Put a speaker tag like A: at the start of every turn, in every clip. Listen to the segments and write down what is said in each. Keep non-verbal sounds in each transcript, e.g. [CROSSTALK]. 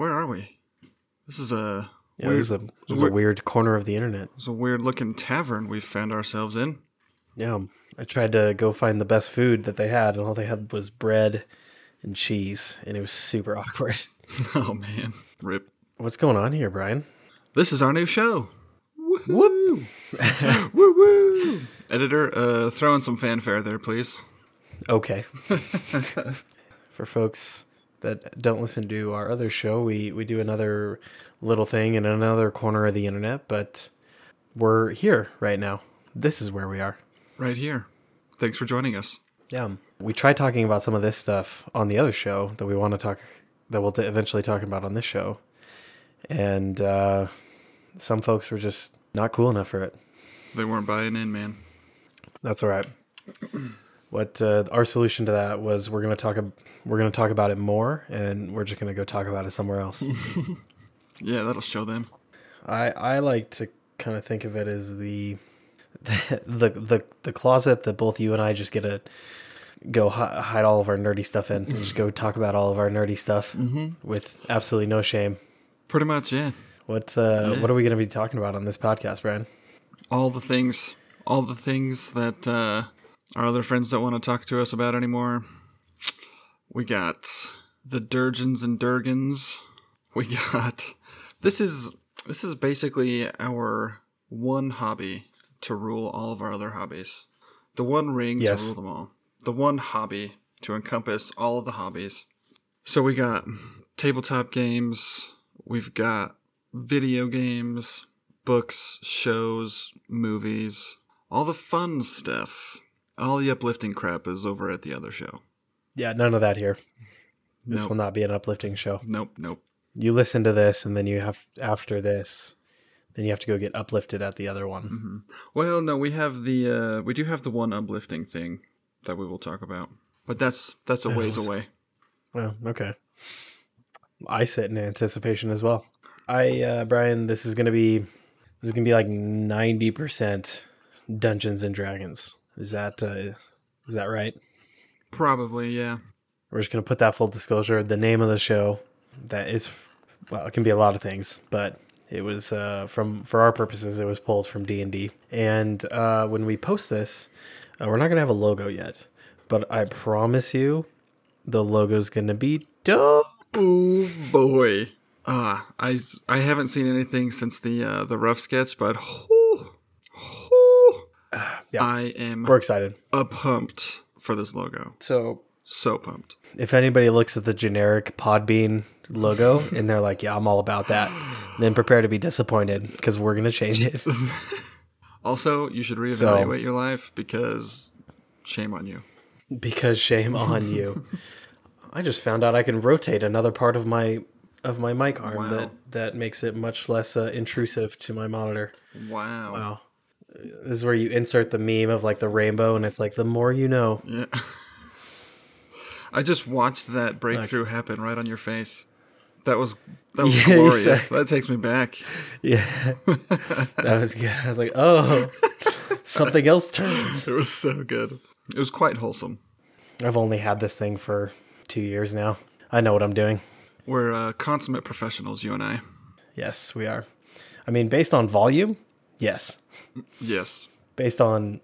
A: Where are we? This is a
B: Yeah,
A: weird,
B: this is a this is a
A: weird-
B: weird corner of the internet.
A: It's a weird looking tavern we found ourselves in.
B: Yeah, I tried to go find the best food that they had, and all they had was bread and cheese, and it was super [LAUGHS] awkward. [LAUGHS]
A: Oh man, rip.
B: What's going on here, Bryan?
A: This is our new show.
B: Whoop!
A: Woo [LAUGHS] woo! Editor, uh, throw in some fanfare there, please.
B: Okay. For folks that don't listen to our other show, we we do another little thing in another corner of the internet, but we're here right now. This is where we are.
A: Right here. Thanks for joining us.
B: Yeah. We tried talking about some of this stuff on the other show that we want to talk that we'll eventually talk about on this show. And uh, some folks were just not cool enough for it.
A: They weren't buying in, man.
B: That's all right. [CLEARS THROAT] What uh, our solution to that was we're gonna talk ab- we're gonna talk about it more, and we're just gonna go talk about it somewhere else. [LAUGHS]
A: Yeah, that'll show them.
B: I I like to kind of think of it as the [LAUGHS] the the the closet that both you and I just get to go hi- hide all of our nerdy stuff in, and just go [LAUGHS] talk about all of our nerdy stuff with absolutely no shame.
A: Pretty much, yeah.
B: What uh,
A: Yeah.
B: what are we gonna be talking about on this podcast, Bryan?
A: All the things, all the things that uh, our other friends don't want to talk to us about anymore. We got the Durgens and Durgans. We got this is this is basically our one hobby to rule all of our other hobbies. The one ring
B: Yes.
A: to rule them all. The one hobby to encompass all of the hobbies. So we got tabletop games, we've got video games, books, shows, movies, all the fun stuff. All the uplifting crap is over at the other show.
B: Yeah, none of that here. This
A: Nope.
B: will not be an uplifting show.
A: Nope, nope.
B: You listen to this, and then you have after this, then you have to go get uplifted at the other one.
A: Well, no, we have the uh we do have the one uplifting thing that we will talk about. But that's that's a ways away.
B: Well, okay. I sit in anticipation as well. I, uh, Bryan, this is gonna be this is gonna be like ninety percent Dungeons and Dragons. Is that uh, is that right?
A: Probably, yeah.
B: We're just gonna put that full disclosure. The name of the show that is well, it can be a lot of things, but it was uh, from for our purposes, it was pulled from D and D. And uh, when we post this, uh, we're not gonna have a logo yet, but I promise you, the logo's gonna be dope.
A: Ooh boy. Ah, I I haven't seen anything since the uh the rough sketch, but whew, [SIGHS]
B: yeah.
A: I am
B: We're excited.
A: a pumped for this logo.
B: So
A: So pumped.
B: if anybody looks at the generic Podbean logo [LAUGHS] and they're like, "Yeah, I'm all about that," then prepare to be disappointed because we're gonna change it. [LAUGHS]
A: Also, you should reevaluate your life because shame on you.
B: because shame on you. [LAUGHS] I just found out I can rotate another part of my of my mic arm
A: Wow.
B: that that makes it much less uh, intrusive to my monitor.
A: Wow.
B: Wow. This is where you insert the meme of like the rainbow and it's like the more you know.
A: Yeah. [LAUGHS] I just watched that breakthrough happen right on your face. That was that was [LAUGHS]
B: Yeah,
A: glorious.
B: said-
A: That takes me back. [LAUGHS]
B: Yeah. that was good. I was like, "Oh, something else turns."
A: It was so good. It was quite wholesome.
B: I've only had this thing for 2 years now. I know what I'm doing.
A: We're uh, consummate professionals, you and I.
B: Yes, we are. I mean, based on volume, yes.
A: Yes.
B: Based on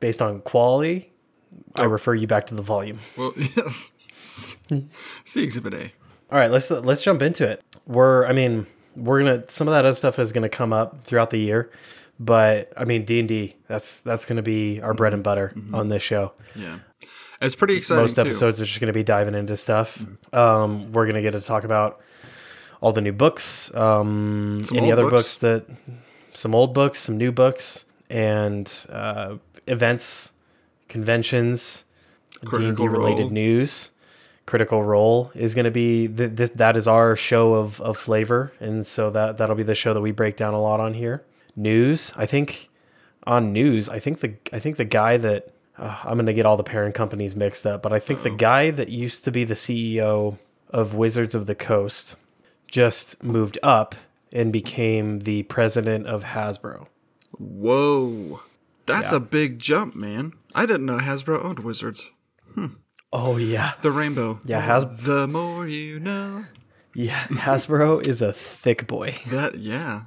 B: based on quality, I
A: Oh.
B: refer you back to the volume.
A: Well, [LAUGHS] yes. See Exhibit A.
B: All right, let's let's jump into it. We're I mean, we're gonna some of that other stuff is gonna come up throughout the year, but I mean D and D that's that's gonna be our bread and butter on this show.
A: Yeah. It's pretty exciting
B: Most
A: too.
B: episodes are just gonna be diving into stuff. Um, we're gonna get to talk about all the new books, um, any other
A: books.
B: books. that, some old books, some new books, and uh, events, conventions, D and D related
A: Role.
B: news. Critical Role is going to be th- this. That is our show of, of flavor, and so that that'll be the show that we break down a lot on here. News, I think, on news, I think the I think the guy that uh, I'm going to get all the parent companies mixed up, but I think the guy that used to be the CEO of Wizards of the Coast just moved up and became the president of Hasbro.
A: Whoa. That's
B: Yeah.
A: a big jump, man. I didn't know Hasbro owned Wizards.
B: Oh yeah,
A: The rainbow.
B: Yeah, Hasbro.
A: The more you know.
B: Yeah, Hasbro [LAUGHS] is a thick boy.
A: That yeah,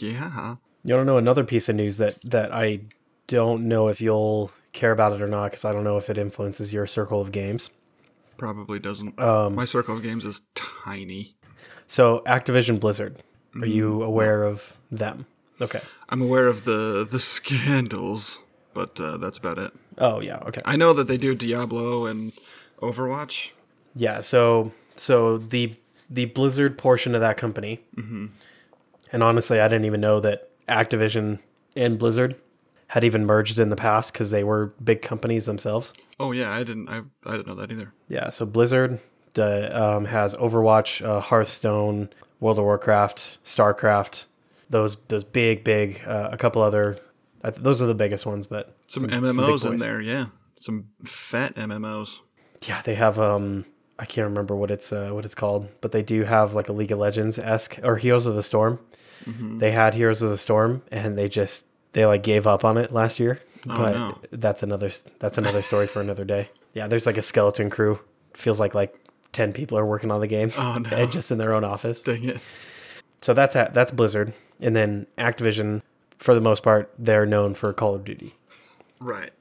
A: yeah.
B: You want to know another piece of news that that I don't know if you'll care about it or not because I don't know if it influences your circle of games.
A: Probably doesn't.
B: Um,
A: My circle of games is tiny.
B: So Activision Blizzard, are you aware of them? Okay.
A: I'm aware of the the scandals, but uh, that's about it.
B: Oh yeah. Okay.
A: I know that they do Diablo and Overwatch.
B: Yeah. So so the the Blizzard portion of that company, and honestly, I didn't even know that Activision and Blizzard had even merged in the past because they were big companies themselves.
A: Oh yeah, I didn't. I I didn't know that either.
B: Yeah, so Blizzard uh, um, has Overwatch, uh, Hearthstone, World of Warcraft, Starcraft. Those those big big uh, a couple other. Th- those are the biggest ones, but
A: Some,
B: big
A: MMOs in there, yeah. Some fat MMOs.
B: Yeah, they have um I can't remember what it's uh, what it's called, but they do have like a League of Legends esque or Heroes of the Storm.
A: Mm-hmm.
B: They had Heroes of the Storm, and they just they like gave up on it last year.
A: Oh,
B: but
A: no.
B: that's another that's another story for another day. Yeah, there's like a skeleton crew. Feels like like ten people are working on the game.
A: Oh, no.
B: just in their own office.
A: Dang it.
B: So that's at, that's Blizzard, and then Activision. For the most part, they're known for Call of Duty.
A: Right.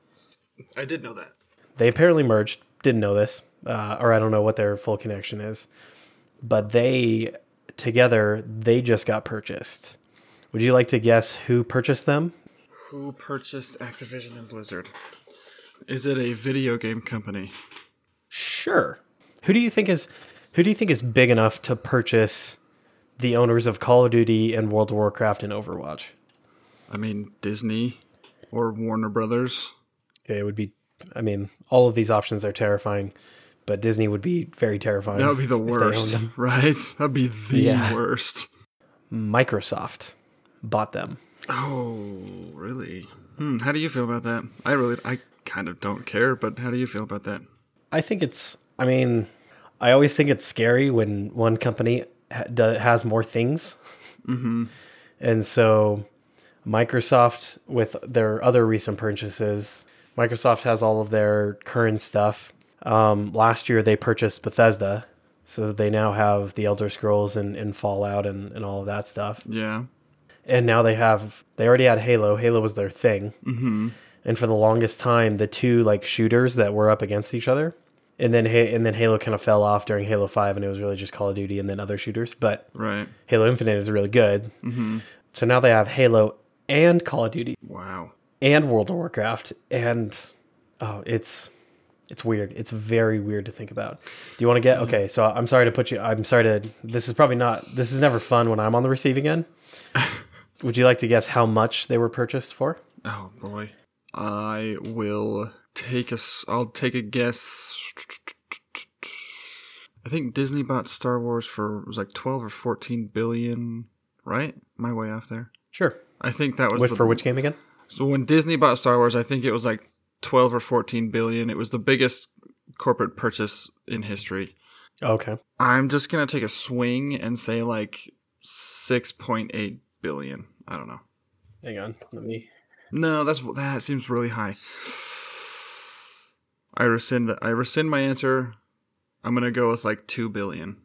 A: I did know that.
B: They apparently merged. Didn't know this, uh, or I don't know what their full connection is. But they together they just got purchased. Would you like to guess who purchased them?
A: Who purchased Activision and Blizzard? Is it a video game company?
B: Sure. Who do you think is who do you think is big enough to purchase the owners of Call of Duty and World of Warcraft and Overwatch?
A: I mean, Disney or Warner Brothers.
B: Okay, it would be. I mean, all of these options are terrifying, but Disney would be very terrifying.
A: That would be the
B: if they owned
A: worst, [LAUGHS] right? That'd be the
B: Yeah.
A: worst.
B: Microsoft bought them.
A: Oh, really? Hmm. How do you feel about that? I really, I kind of don't care, but how do you feel about that?
B: I think it's. I mean, I always think it's scary when one company ha- has more things. Mm-hmm. And so, Microsoft, with their other recent purchases, Microsoft has all of their current stuff. Um, last year, they purchased Bethesda, so they now have the Elder Scrolls and, and Fallout and, and all of that stuff.
A: Yeah.
B: and now they have they already had Halo. Halo was their thing, mm-hmm. and for the longest time, the two like shooters that were up against each other, and then and then Halo kind of fell off during Halo Five, and it was really just Call of Duty and then other shooters. But
A: Right.
B: Halo Infinite is really good, mm-hmm. so now they have Halo and Call of Duty
A: Wow.
B: and World of Warcraft, and oh, it's it's weird. It's very weird to think about. Do you want to get okay? So I'm sorry to put you. I'm sorry to. This is probably not. This is never fun when I'm on the receiving end. [LAUGHS] Would you like to guess how much they were purchased for?
A: Oh boy. I will take a. I'll take a guess. I think Disney bought Star Wars for was like twelve or fourteen billion. Right? My way off there?
B: Sure.
A: I think that was the,
B: for which game again?
A: So when Disney bought Star Wars, I think it was like 12 or 14 billion. It was the biggest corporate purchase in history.
B: Okay.
A: I'm just going to take a swing and say like 6.8 billion. I don't know.
B: Hang on. Let me.
A: No, that's that seems really high. I rescind I rescind my answer. I'm going to go with like 2 billion.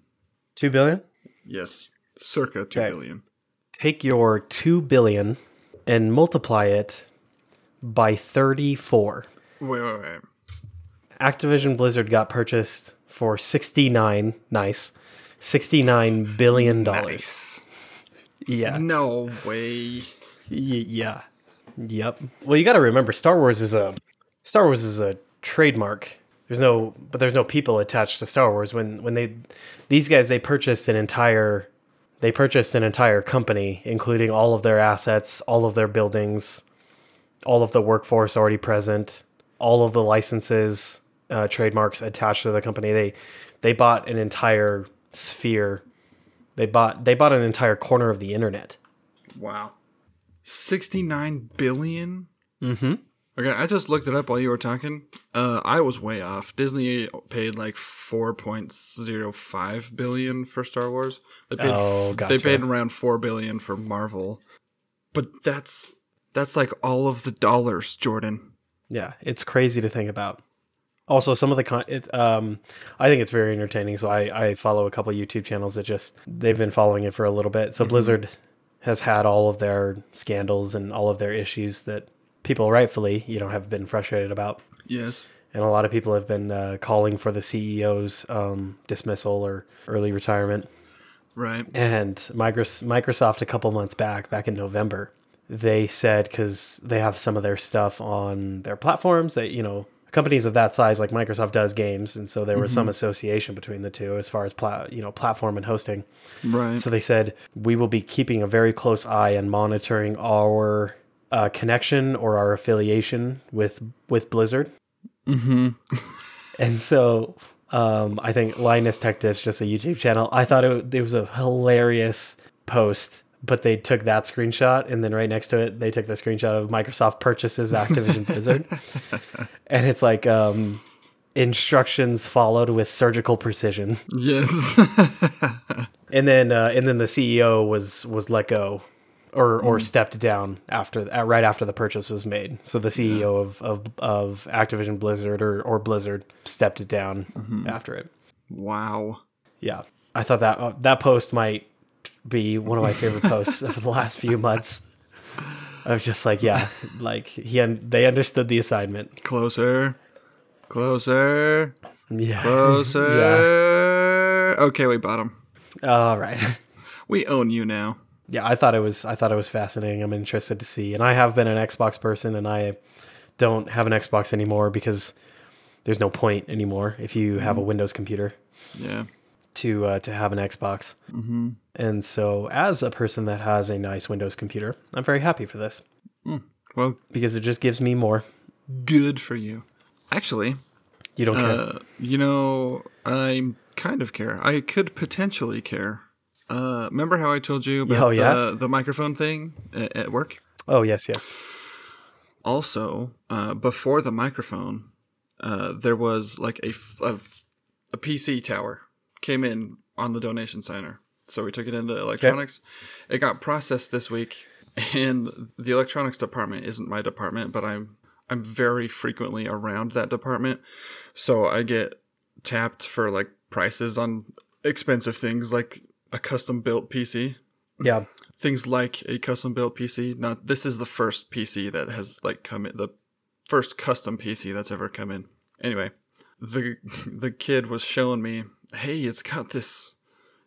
B: Two billion.
A: Yes. Circa two
B: Okay.
A: billion.
B: Take your two billion and multiply it by thirty-four.
A: Wait, wait, wait.
B: Activision Blizzard got purchased for sixty-nine. Nice. Sixty-nine billion dollars.
A: Nice.
B: Yeah.
A: No way.
B: Y- yeah. Yep. Well, you got to remember, Star Wars is a Star Wars is a trademark. There's no, but there's no people attached to Star Wars. When when they these guys they purchased an entire they purchased an entire company, including all of their assets, all of their buildings, all of the workforce already present, all of the licenses, uh, trademarks attached to the company. They they bought an entire sphere. They bought they bought an entire corner of the internet.
A: Wow. 69 billion?
B: Mm-hmm.
A: Okay, I just looked it up while you were talking. Uh, I was way off. Disney paid like 4.05 billion for Star Wars. They paid
B: Oh,
A: They paid around 4 billion for Marvel. But that's that's like all of the dollars, Jordan.
B: Yeah, it's crazy to think about. Also, some of the con, it, um, I think it's very entertaining. So I, I follow a couple YouTube channels that just they've been following it for a little bit. So Blizzard has had all of their scandals and all of their issues that people rightfully, you know, have been frustrated about.
A: Yes.
B: And a lot of people have been uh, calling for the CEO's um, dismissal or early retirement.
A: Right.
B: And Micros- Microsoft, a couple months back, back in November, they said because they have some of their stuff on their platforms that, you know, companies of that size like Microsoft does games. And so there was some association between the two as far as, pla- you know, platform and hosting.
A: Right.
B: So they said, we will be keeping a very close eye and monitoring our uh, connection or our affiliation with, with Blizzard.
A: mm-hmm. [LAUGHS]
B: And so um, I think Linus Tech Tips, just a YouTube channel. I thought it, it was a hilarious post, but they took that screenshot and then right next to it, they took the screenshot of Microsoft purchases Activision [LAUGHS] Blizzard. And it's like um, instructions followed with surgical precision.
A: Yes. [LAUGHS]
B: And then uh, and then the CEO was was let go or or stepped down after uh, right after the purchase was made. So the CEO of, of of Activision Blizzard or or Blizzard stepped it down after it.
A: wow.
B: Yeah, I thought that uh, that post might be one of my favorite posts of the last few months. [LAUGHS] I was just like, yeah, like he un- they understood the assignment.
A: Closer. Closer.
B: Yeah.
A: Closer. [LAUGHS] Okay, we bought him.
B: All right. [LAUGHS]
A: We own you now.
B: Yeah, I thought it was I thought it was fascinating. I'm interested to see, and I have been an Xbox person, and I don't have an Xbox anymore because there's no point anymore if you have a Windows computer
A: Yeah.
B: to uh, to have an Xbox. Mm-hmm. And so, as a person that has a nice Windows computer, I'm very happy for this
A: Well,
B: because it just gives me more.
A: good for you. Actually,
B: You don't care.
A: uh, you know, I kind of care. I could potentially care. Uh, remember how I told you about
B: Oh, yeah?
A: the, the microphone thing at, at work?
B: oh yes, yes.
A: Also, uh, before the microphone, uh, there was like a a PC tower came in on the donation center. So we took it into electronics. It got processed this week, and the electronics department isn't my department, but I'm I'm very frequently around that department, so I get tapped for like prices on expensive things like a custom built PC
B: Yeah.
A: things like a custom built PC. Now, this is the first PC that has like come in, the first custom PC that's ever come in. Anyway, the [LAUGHS] the kid was showing me, hey, it's got this,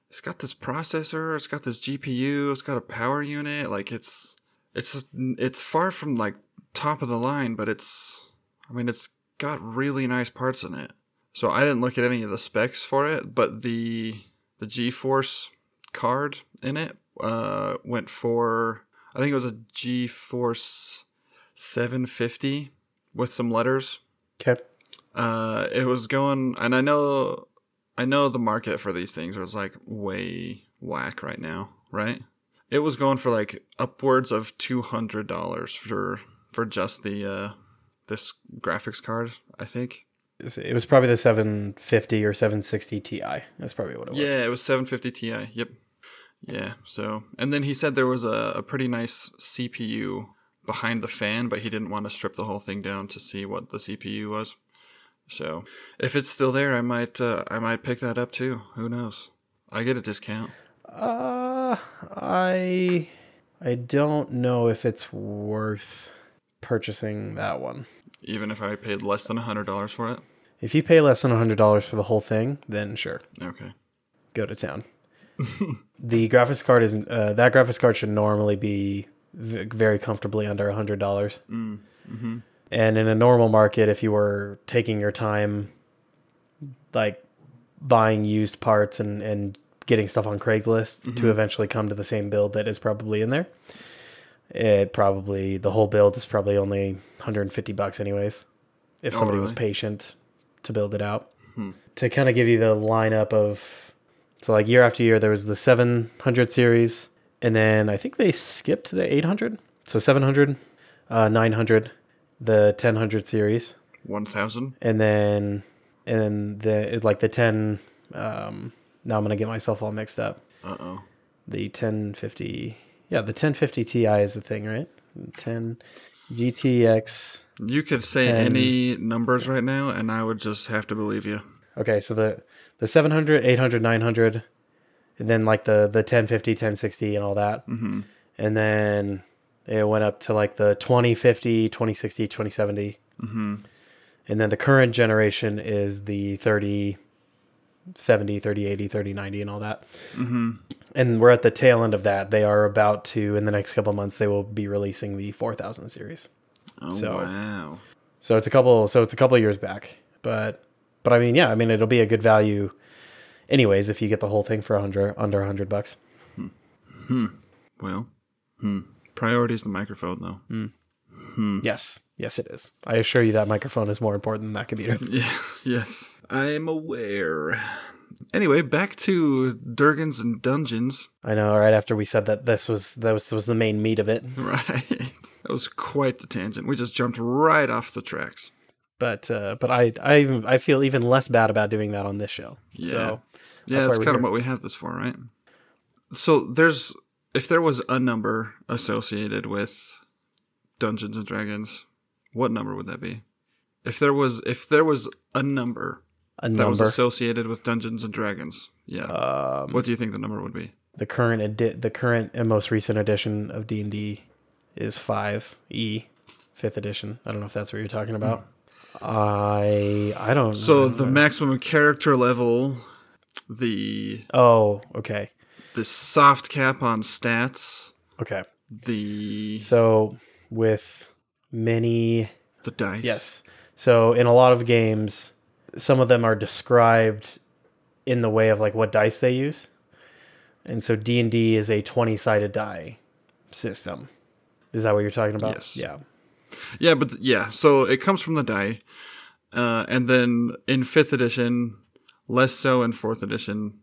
A: it's got this processor, it's got this GPU, it's got a power unit. Like it's it's it's far from like top of the line, but it's, I mean, it's got really nice parts in it. So I didn't look at any of the specs for it, but the the GeForce card in it uh, went for I think it was a GeForce 750 with some letters.
B: Okay.
A: Uh, it was going, and I know, I know the market for these things is like way whack right now, right? It was going for like upwards of two hundred dollars for for just the uh, this graphics card. I think.
B: It was probably the 750 or 760 Ti. That's probably what it was.
A: Yeah, it was 750 Ti. Yep. Yeah. So, and then he said there was a, a pretty nice CPU behind the fan, but he didn't want to strip the whole thing down to see what the CPU was. So, if it's still there, I might uh, I might pick that up too. Who knows? I get a discount.
B: Uh, I I don't know if it's worth purchasing that one.
A: Even if I paid less than a hundred dollars for it.
B: If you pay less than $100 for the whole thing, then sure,
A: Okay.
B: go to town. [LAUGHS] the graphics card is uh, that graphics card should normally be v- very comfortably under $100.
A: Mm, mm-hmm.
B: And in a normal market, if you were taking your time, like buying used parts and, and getting stuff on Craigslist to eventually come to the same build that is probably in there, it probably, the whole build is probably only 150 bucks, anyways, if
A: Oh,
B: somebody was patient to build it out.
A: Hmm.
B: To kind of give you the lineup of, so like year after year, there was the 700 series, and then I think they skipped the 800. So 700, uh, 900, the 1000 series,
A: One thousand.
B: and then and then the like the 10. Um, now I'm gonna get myself all mixed up.
A: Uh oh.
B: The 1050, yeah, the 1050 Ti is the thing, right? 10. GTX.
A: You could say any numbers right now, and I would just have to believe you.
B: Okay, so the the 700, 800, 900, and then like the the 1050, 1060, and all that. Mm-hmm. And then it went up to like the 2050, 2060, 2070. Mm-hmm. And then the current generation is the 30, 70, 30, 80, 30, 90, and all that. Mm-hmm. And we're at the tail end of that. They are about to, in the next couple of months, they will be releasing the 4000 series.
A: Oh
B: So-
A: wow!
B: So it's a couple. So it's a couple of years back, but but I mean, yeah, I mean, it'll be a good value, anyways, if you get the whole thing for a hundred under a hundred bucks. Hmm.
A: Well, hmm. Priority is the microphone, though.
B: Hmm. Hmm. Yes, yes, it is. I assure you that microphone is more important than that computer. [LAUGHS]
A: Yeah. Yes, I'm aware. Anyway, back to Durgans and Dungeons.
B: I know. Right after we said that this was that was, was the main meat of it, [LAUGHS]
A: Right. that was quite the tangent. We just jumped right off the tracks.
B: but uh, but I I even- I feel even less bad about doing that on this show.
A: Yeah.
B: So
A: Yeah,
B: That's
A: kind of what we have this for, right? So there's if there was a number associated with Dungeons and Dragons, what number would that be? If there was if there was a number
B: a
A: that was associated with Dungeons and Dragons, yeah.
B: Um,
A: what do you think the number would be?
B: the current edi- the current and most recent edition of D and D is five E, fifth edition. I don't know if that's what you're talking about. I I don't. Know.
A: So
B: I
A: the
B: know.
A: maximum character level, the
B: oh okay
A: the soft cap on stats,
B: okay.
A: the
B: So with many
A: the dice.
B: yes, so in a lot of games, some of them are described in the way of like what dice they use, and so D and D is a twenty sided die system. Is that what you're talking about?
A: Yes.
B: Yeah.
A: Yeah, but yeah, so it comes from the die, uh, and then in fifth edition, less so in fourth edition,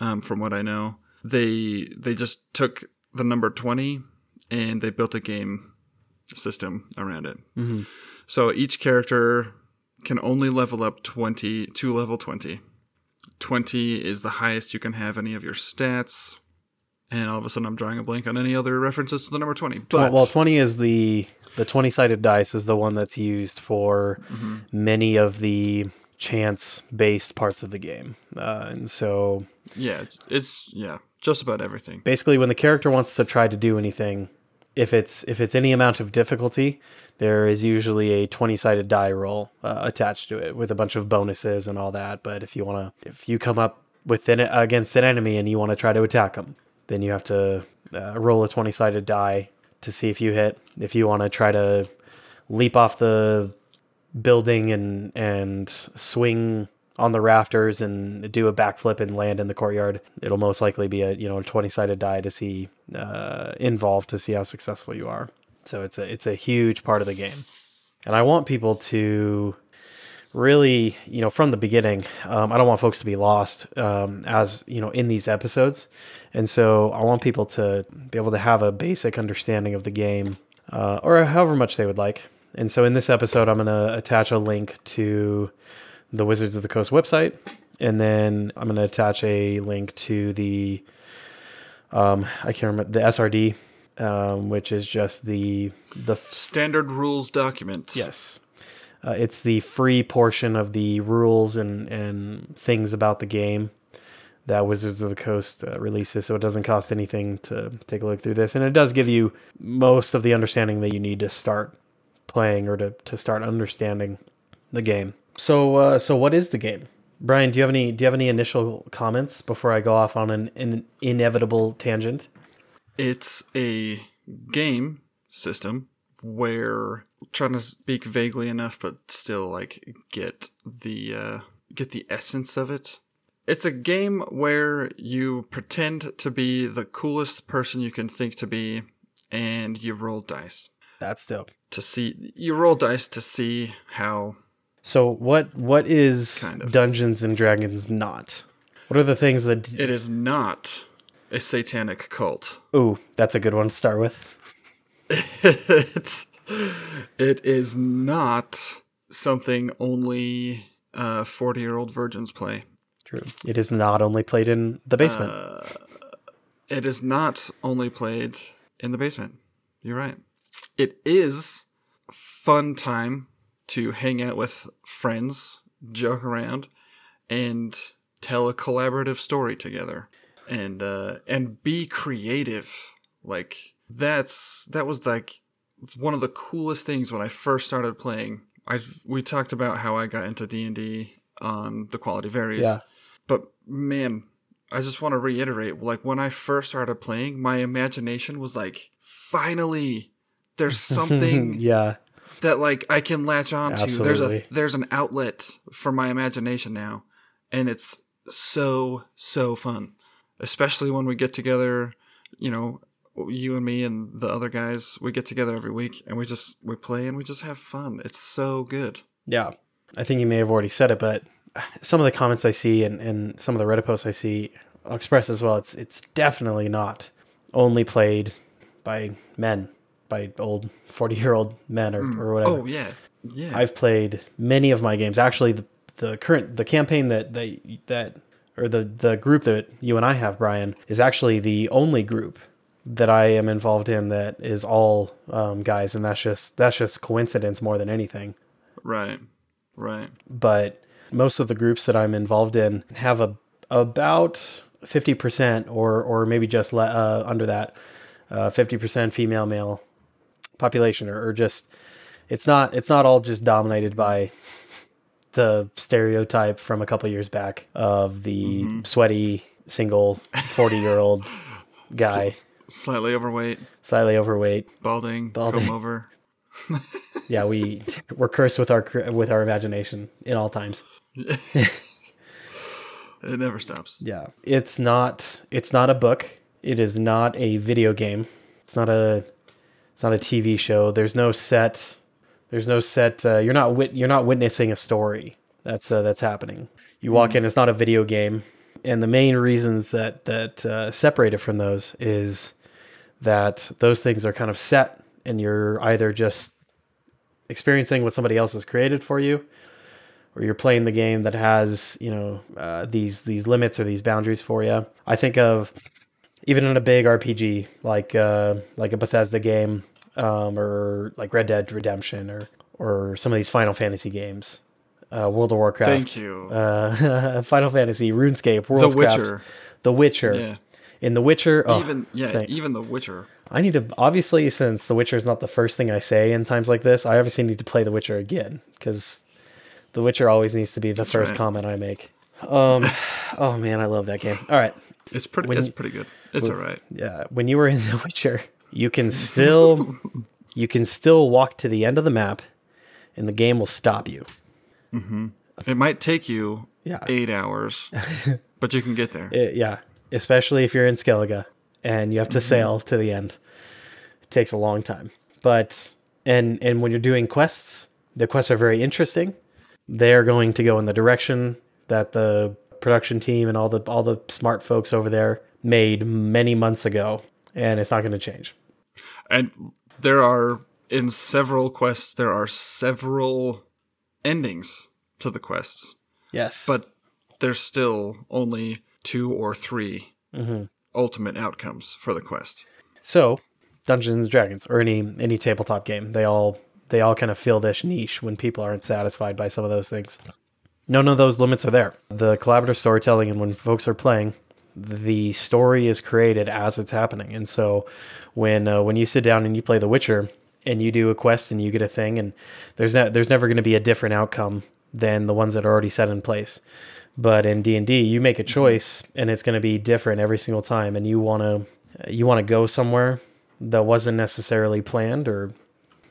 A: um, from what I know, they they just took the number twenty and they built a game system around it.
B: Mm-hmm.
A: So each character can only level up twenty to level twenty. Twenty is the highest you can have any of your stats. And all of a sudden, I'm drawing a blank on any other references to the number twenty.
B: Well,
A: But
B: well, twenty is the the twenty sided dice is the one that's used for
A: Mm-hmm.
B: many of the chance based parts of the game, uh, and so
A: Yeah, it's yeah, just about everything.
B: basically when the character wants to try to do anything, if it's if it's any amount of difficulty, there is usually a twenty sided die roll uh, attached to it with a bunch of bonuses and all that. But if you want to, if you come up within it against an enemy and you want to try to attack them, then you have to uh, roll a twenty sided die to see if you hit. If you want to try to leap off the building and and swing on the rafters and do a backflip and land in the courtyard. It'll most likely be a you know a twenty sided die to see uh, involved to see how successful you are. So it's a it's a huge part of the game, and I want people to really you know from the beginning. Um, I don't want folks to be lost um, as you know in these episodes, and so I want people to be able to have a basic understanding of the game uh, or however much they would like. And so in this episode, I'm going to attach a link to the Wizards of the Coast website, and then I'm going to attach a link to the um, I can't remember the SRD, um, which is just the the f-
A: Standard rules document.
B: yes, uh, it's the free portion of the rules and and things about the game that Wizards of the Coast uh, releases, so it doesn't cost anything to take a look through this, and it does give you most of the understanding that you need to start playing or to, to start understanding the game. So, uh, so what is the game, Bryan? Do you have any Do you have any initial comments before I go off on an, an inevitable tangent?
A: It's a game system where trying to speak vaguely enough but still like get the uh get the essence of it. It's a game where you pretend to be the coolest person you can think to be and you roll dice
B: That's dope.
A: to see you roll dice to see how
B: So, what what is
A: Kind of.
B: Dungeons and Dragons not? What are the things that?
A: it is not a satanic cult.
B: Ooh, that's a good one to start with.
A: it's, [LAUGHS] it is not something only uh, 40 year old virgins play.
B: True. It is not only played in the basement.
A: It is not only played in the basement. You're right. it is fun time to hang out with friends, joke around, and tell a collaborative story together, and uh, and be creative. Like that's that was like one of the coolest things when I first started playing. I we talked about how I got into D and D on the quality varies.
B: Yeah.
A: But man, I just want to reiterate like when I first started playing, my imagination was like, finally, there's [LAUGHS] something
B: yeah.
A: That like I can latch on to. There's a there's an outlet for my imagination now, and it's so so fun. Especially when we get together, you know, you and me and the other guys, we get together every week and we just we play and we just have fun. It's so good.
B: Yeah. I think you may have already said it, but some of the comments I see and, and some of the Reddit posts I see, I'll express as well. It's it's definitely not only played by men, by old forty year old men or, or whatever.
A: Oh yeah, yeah.
B: I've played many of my games. Actually, the, the current the campaign that that that or the the group that you and I have, Bryan, is actually the only group that I am involved in that is all um, guys, and that's just that's just coincidence more than anything.
A: right, right.
B: But most of the groups that I'm involved in have a about fifty percent, or or maybe just le- uh, under that, fifty percent female male population, or, or just it's not it's not all just dominated by the stereotype from a couple years back of the mm-hmm. sweaty single 40 year old [LAUGHS] guy
A: Slightly overweight,
B: slightly overweight.
A: Balding,
B: Balding.
A: over. [LAUGHS]
B: yeah we we're cursed with our with our imagination in all times. [LAUGHS]
A: It never stops.
B: yeah it's not it's not a book. It is not a video game. It's not a it's not a tv show. There's no set there's no set uh, you're not wit- you're not witnessing a story that's uh, that's happening. You walk in it's not a video game. And the main reasons that that uh, separate it from those is that those things are kind of set and you're either just experiencing what somebody else has created for you or you're playing the game that has you know uh, these these limits or these boundaries for you i think of even in a big rpg like uh, like a bethesda game um, or like red dead redemption or or some of these final fantasy games uh, world of warcraft
A: Thank you.
B: uh, [LAUGHS] final fantasy runescape world
A: the
B: of Warcraft,
A: Witcher.
B: the witcher
A: Yeah.
B: in the witcher oh,
A: even yeah,
B: thank-
A: even The Witcher.
B: I need to obviously since The Witcher is not the first thing I say in times like this. I obviously need to play The Witcher again because The Witcher always needs to be the first
A: right.
B: comment I make. Um, [SIGHS] oh man, I love that game. All right,
A: It's pretty.
B: When
A: it's pretty good. It's all right.
B: yeah. When you were in [LAUGHS] The Witcher, you can still you can still walk to the end of the map, and the game will stop you. Mm-hmm.
A: It might take you
B: Yeah.
A: eight hours, [LAUGHS] but you can get there.
B: It- yeah, especially if you're in Skellige and you have to mm-hmm. sail to the end. It takes a long time. But and and when you're doing quests, the quests are very interesting. They're going to go in the direction that the production team and all the all the smart folks over there made many months ago, and it's not going to change.
A: And there are in several quests there are several endings to the quests,
B: Yes.
A: but there's still only two or 3 mm-hmm. ultimate outcomes for the quest.
B: So, Dungeons and Dragons or any any tabletop game, they all they all kind of fill this niche when people aren't satisfied by some of those things. None of those limits are there. The collaborative storytelling and when folks are playing, the story is created as it's happening. And so when uh, when you sit down and you play The Witcher and you do a quest and you get a thing and there's not there's never going to be a different outcome than the ones that are already set in place. But in D&D, you make a choice and it's going to be different every single time and you want to you want to go somewhere that wasn't necessarily planned or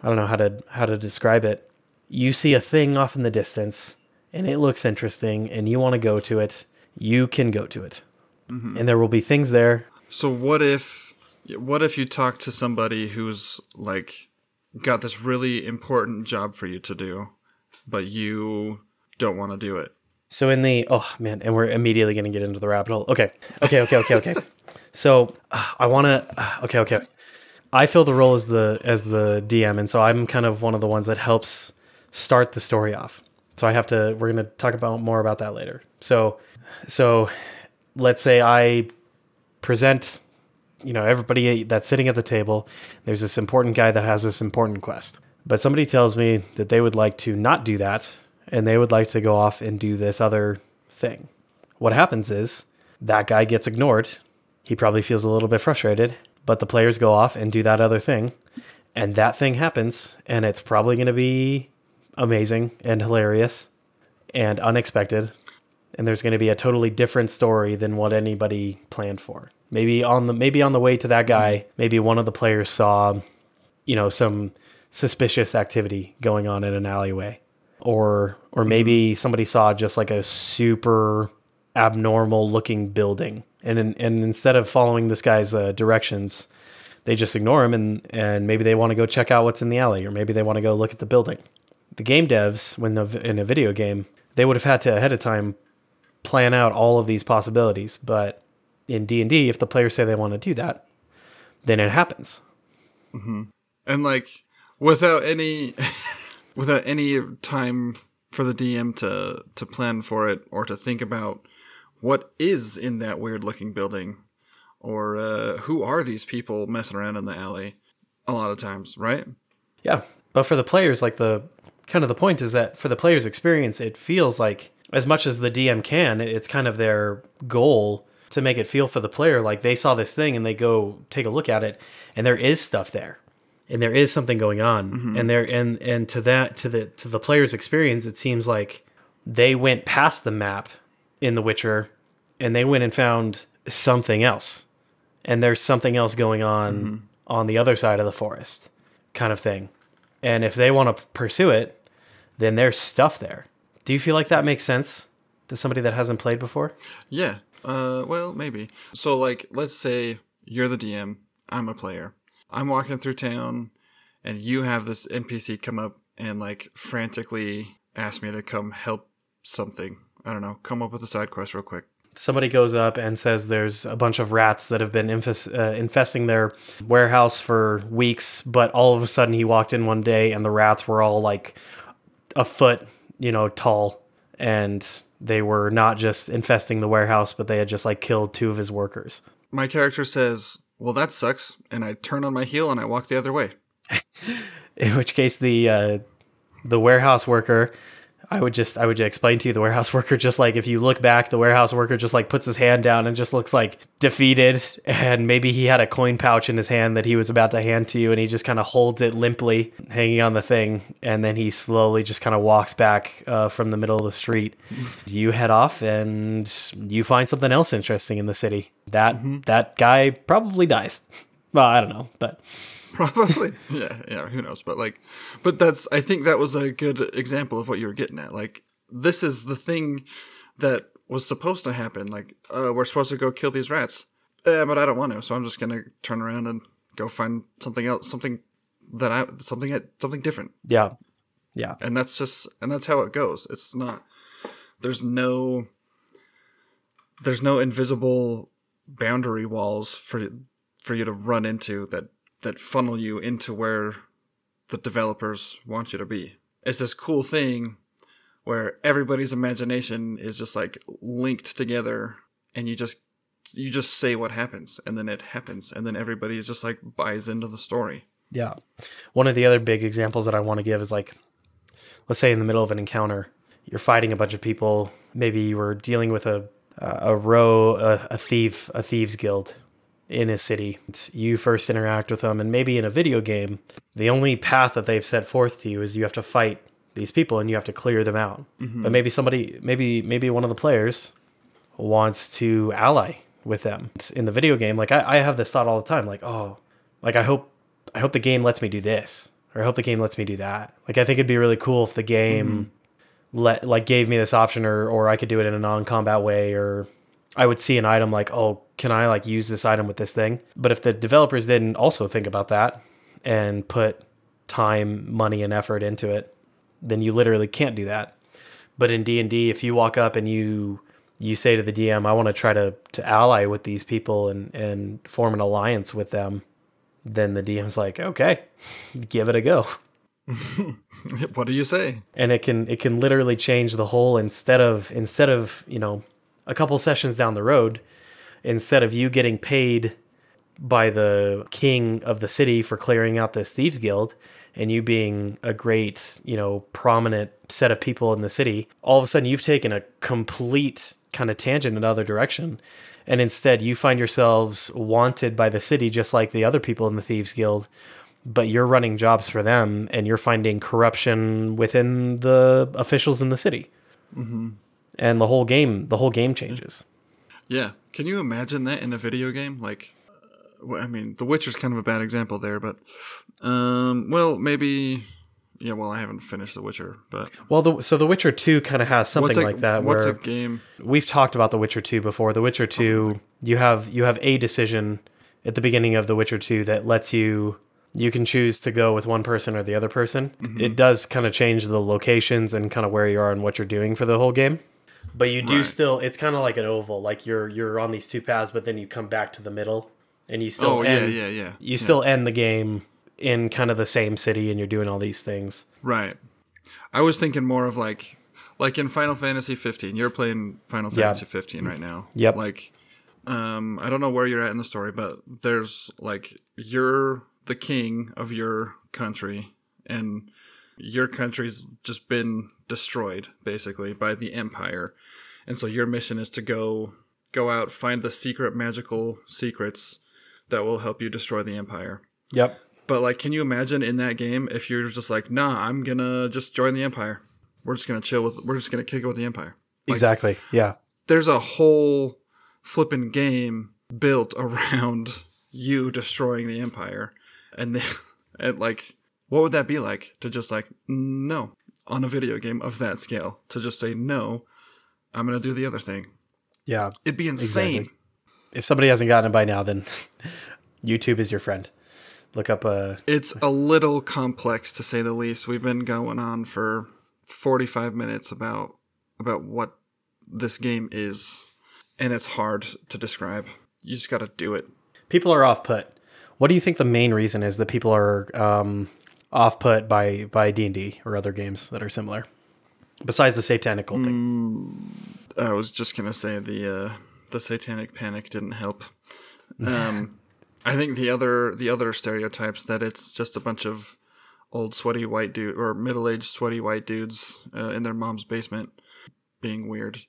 B: I don't know how to how to describe it. You see a thing off in the distance and it looks interesting and you want to go to it, you can go to it. And there will be things there.
A: So what if what if you talk to somebody who's like got this really important job for you to do, but you don't want to do it?
B: So in the oh man, and we're immediately going to get into the rabbit hole. Okay, okay, okay, okay, okay. [LAUGHS] so uh, I want to. Uh, okay, okay. I fill the role as the as the DM, and so I'm kind of one of the ones that helps start the story off. So I have to. We're going to talk about more about that later. So, so let's say I present you know, everybody that's sitting at the table, there's this important guy that has this important quest. But somebody tells me that they would like to not do that and they would like to go off and do this other thing. What happens is that guy gets ignored. He probably feels a little bit frustrated, but the players go off and do that other thing. And that thing happens, and it's probably going to be amazing and hilarious and unexpected. And there's going to be a totally different story than what anybody planned for. Maybe on the maybe on the way to that guy, maybe one of the players saw, you know, some suspicious activity going on in an alleyway. Or or maybe somebody saw just like a super abnormal looking building. And in, and instead of following this guy's uh, directions they just ignore him and and maybe they want to go check out what's in the alley or maybe they want to go look at the building. The game devs when the, in a video game they would have had to ahead of time plan out all of these possibilities. But in d&d if the players say they want to do that then it happens.
A: Mm-hmm. and like without any [LAUGHS] without any time for the DM to to plan for it or to think about what is in that weird looking building or uh, who are these people messing around in the alley a lot of times right?
B: Yeah. But for the players like the kind of the point is that for the players experience it feels like as much as the dm can it's kind of their goal to make it feel for the player like they saw this thing and they go take a look at it and there is stuff there and there is something going on mm-hmm. and there and and to that to the to the player's experience it seems like they went past the map in the witcher and they went and found something else and there's something else going on mm-hmm. on the other side of the forest kind of thing and if they want to pursue it then there's stuff there do you feel like that makes sense to somebody that hasn't played before
A: yeah uh well maybe so like let's say you're the dm i'm a player I'm walking through town and you have this NPC come up and like frantically ask me to come help something. I don't know, come up with a side quest real quick.
B: Somebody goes up and says there's a bunch of rats that have been infest- uh, infesting their warehouse for weeks, but all of a sudden he walked in one day and the rats were all like a foot, you know, tall and they were not just infesting the warehouse, but they had just like killed two of his workers.
A: My character says, well, that sucks. And I turn on my heel and I walk the other way. [LAUGHS]
B: In which case, the uh, the warehouse worker I would just I would explain to you the warehouse [LAUGHS] worker just like if you look back the warehouse worker just like puts his hand down and just looks like defeated. And maybe he had a coin pouch in his hand that he was about to hand to you and he just kind of holds it limply hanging on the thing. And then he slowly just kind of walks back uh, from the middle of the street. You head off and you find something else interesting in the city. That mm-hmm. that guy probably dies. [LAUGHS] Well I don't know but [LAUGHS]
A: probably. [LAUGHS] Yeah yeah who knows? But like but that's i think that was a good example of what you were getting at. Like this is the thing that was supposed to happen. Like uh, we're supposed to go kill these rats. Yeah but i don't want to so i'm just gonna turn around and go find something else something that i something something different.
B: Yeah. Yeah.
A: And that's just and that's how it goes. It's not there's no there's no invisible boundary walls for for you to run into that that funnel you into where the developers want you to be. It's this cool thing where everybody's imagination is just like linked together and you just you just say what happens and then it happens and then everybody is just like buys into the story.
B: Yeah. One of the other big examples that I want to give is like let's say in the middle of an encounter, you're fighting a bunch of people, maybe you were dealing with a a row a, a thief a thieves guild in a city. You first interact with them, and maybe in a video game, the only path that they've set forth to you is you have to fight these people and you have to clear them out. Mm-hmm. But maybe somebody, maybe maybe one of the players wants to ally with them in the video game. Like I, I have this thought all the time, like oh, like I hope I hope the game lets me do this, or I hope the game lets me do that. Like I think it'd be really cool if the game. Mm-hmm. Let like gave me this option, or or I could do it in a non-combat way, or I would see an item like, oh, can I like use this item with this thing? But if the developers didn't also think about that and put time, money, and effort into it, then you literally can't do that. But in D and D, if you walk up and you you say to the DM, I want to try to to ally with these people and and form an alliance with them, then the DM's like, okay, give it a go. [LAUGHS]
A: what do you say?
B: And it can it can literally change the whole instead of instead of, you know, a couple sessions down the road, instead of you getting paid by the king of the city for clearing out this thieves guild and you being a great, you know, prominent set of people in the city, all of a sudden you've taken a complete kind of tangent in another direction. And instead you find yourselves wanted by the city just like the other people in the thieves guild, but you're running jobs for them and you're finding corruption within the officials in the city. Mm-hmm. And the whole game, the whole game changes.
A: Yeah. Can you imagine that in a video game? Like, uh, I mean, The Witcher's kind of a bad example there, but, um, well, maybe. Yeah, well, I haven't finished The Witcher, but
B: Well, the, so The Witcher 2 kind of has something
A: a,
B: like that
A: What's a game?
B: we've talked about The Witcher 2 before. The Witcher 2, you have you have a decision at the beginning of The Witcher 2 that lets you you can choose to go with one person or the other person. It does kind of change the locations and kind of where you are and what you're doing for the whole game. But you do
A: Right.
B: still it's kind of like an oval, like you're you're on these two paths but then you come back to the middle and you still
A: Oh yeah,
B: end,
A: yeah, yeah.
B: you still end the game in kind of the same city and you're doing all these things.
A: Right. I was thinking more of like like in Final Fantasy 15. You're playing Final
B: Yeah.
A: Fantasy 15 right now.
B: Yep.
A: Like um I don't know where you're at in the story, but there's like you're the king of your country and your country's just been destroyed basically by the empire. And so your mission is to go go out find the secret magical secrets that will help you destroy the empire.
B: Yep.
A: But like, can you imagine in that game if you're just like, nah, I'm gonna just join the Empire. We're just gonna chill with. We're just gonna kick it with the Empire.
B: exactly. Yeah.
A: There's a whole flipping game built [LAUGHS] around you destroying the Empire, and then, [LAUGHS] and like, what would that be like to just like no on a video game of that scale to just say no, I'm gonna do the other thing.
B: Yeah.
A: It'd be insane.
B: Exactly. If somebody hasn't gotten it by now, then [LAUGHS] YouTube is your friend. Look up uh
A: It's a little complex to say the least. We've been going on for 45 minutes about about what this game is and it's hard to describe. You just got to do it.
B: people are off put. What do you think the main reason is that people are um, off put by by D and D or other games that are similar? Besides the satanic cult thing.
A: I was just going to say the uh the satanic panic didn't help. Um [LAUGHS] I think the other the other stereotypes that it's just a bunch of old sweaty white dude or middle-aged sweaty white dudes uh, in their mom's basement being weird.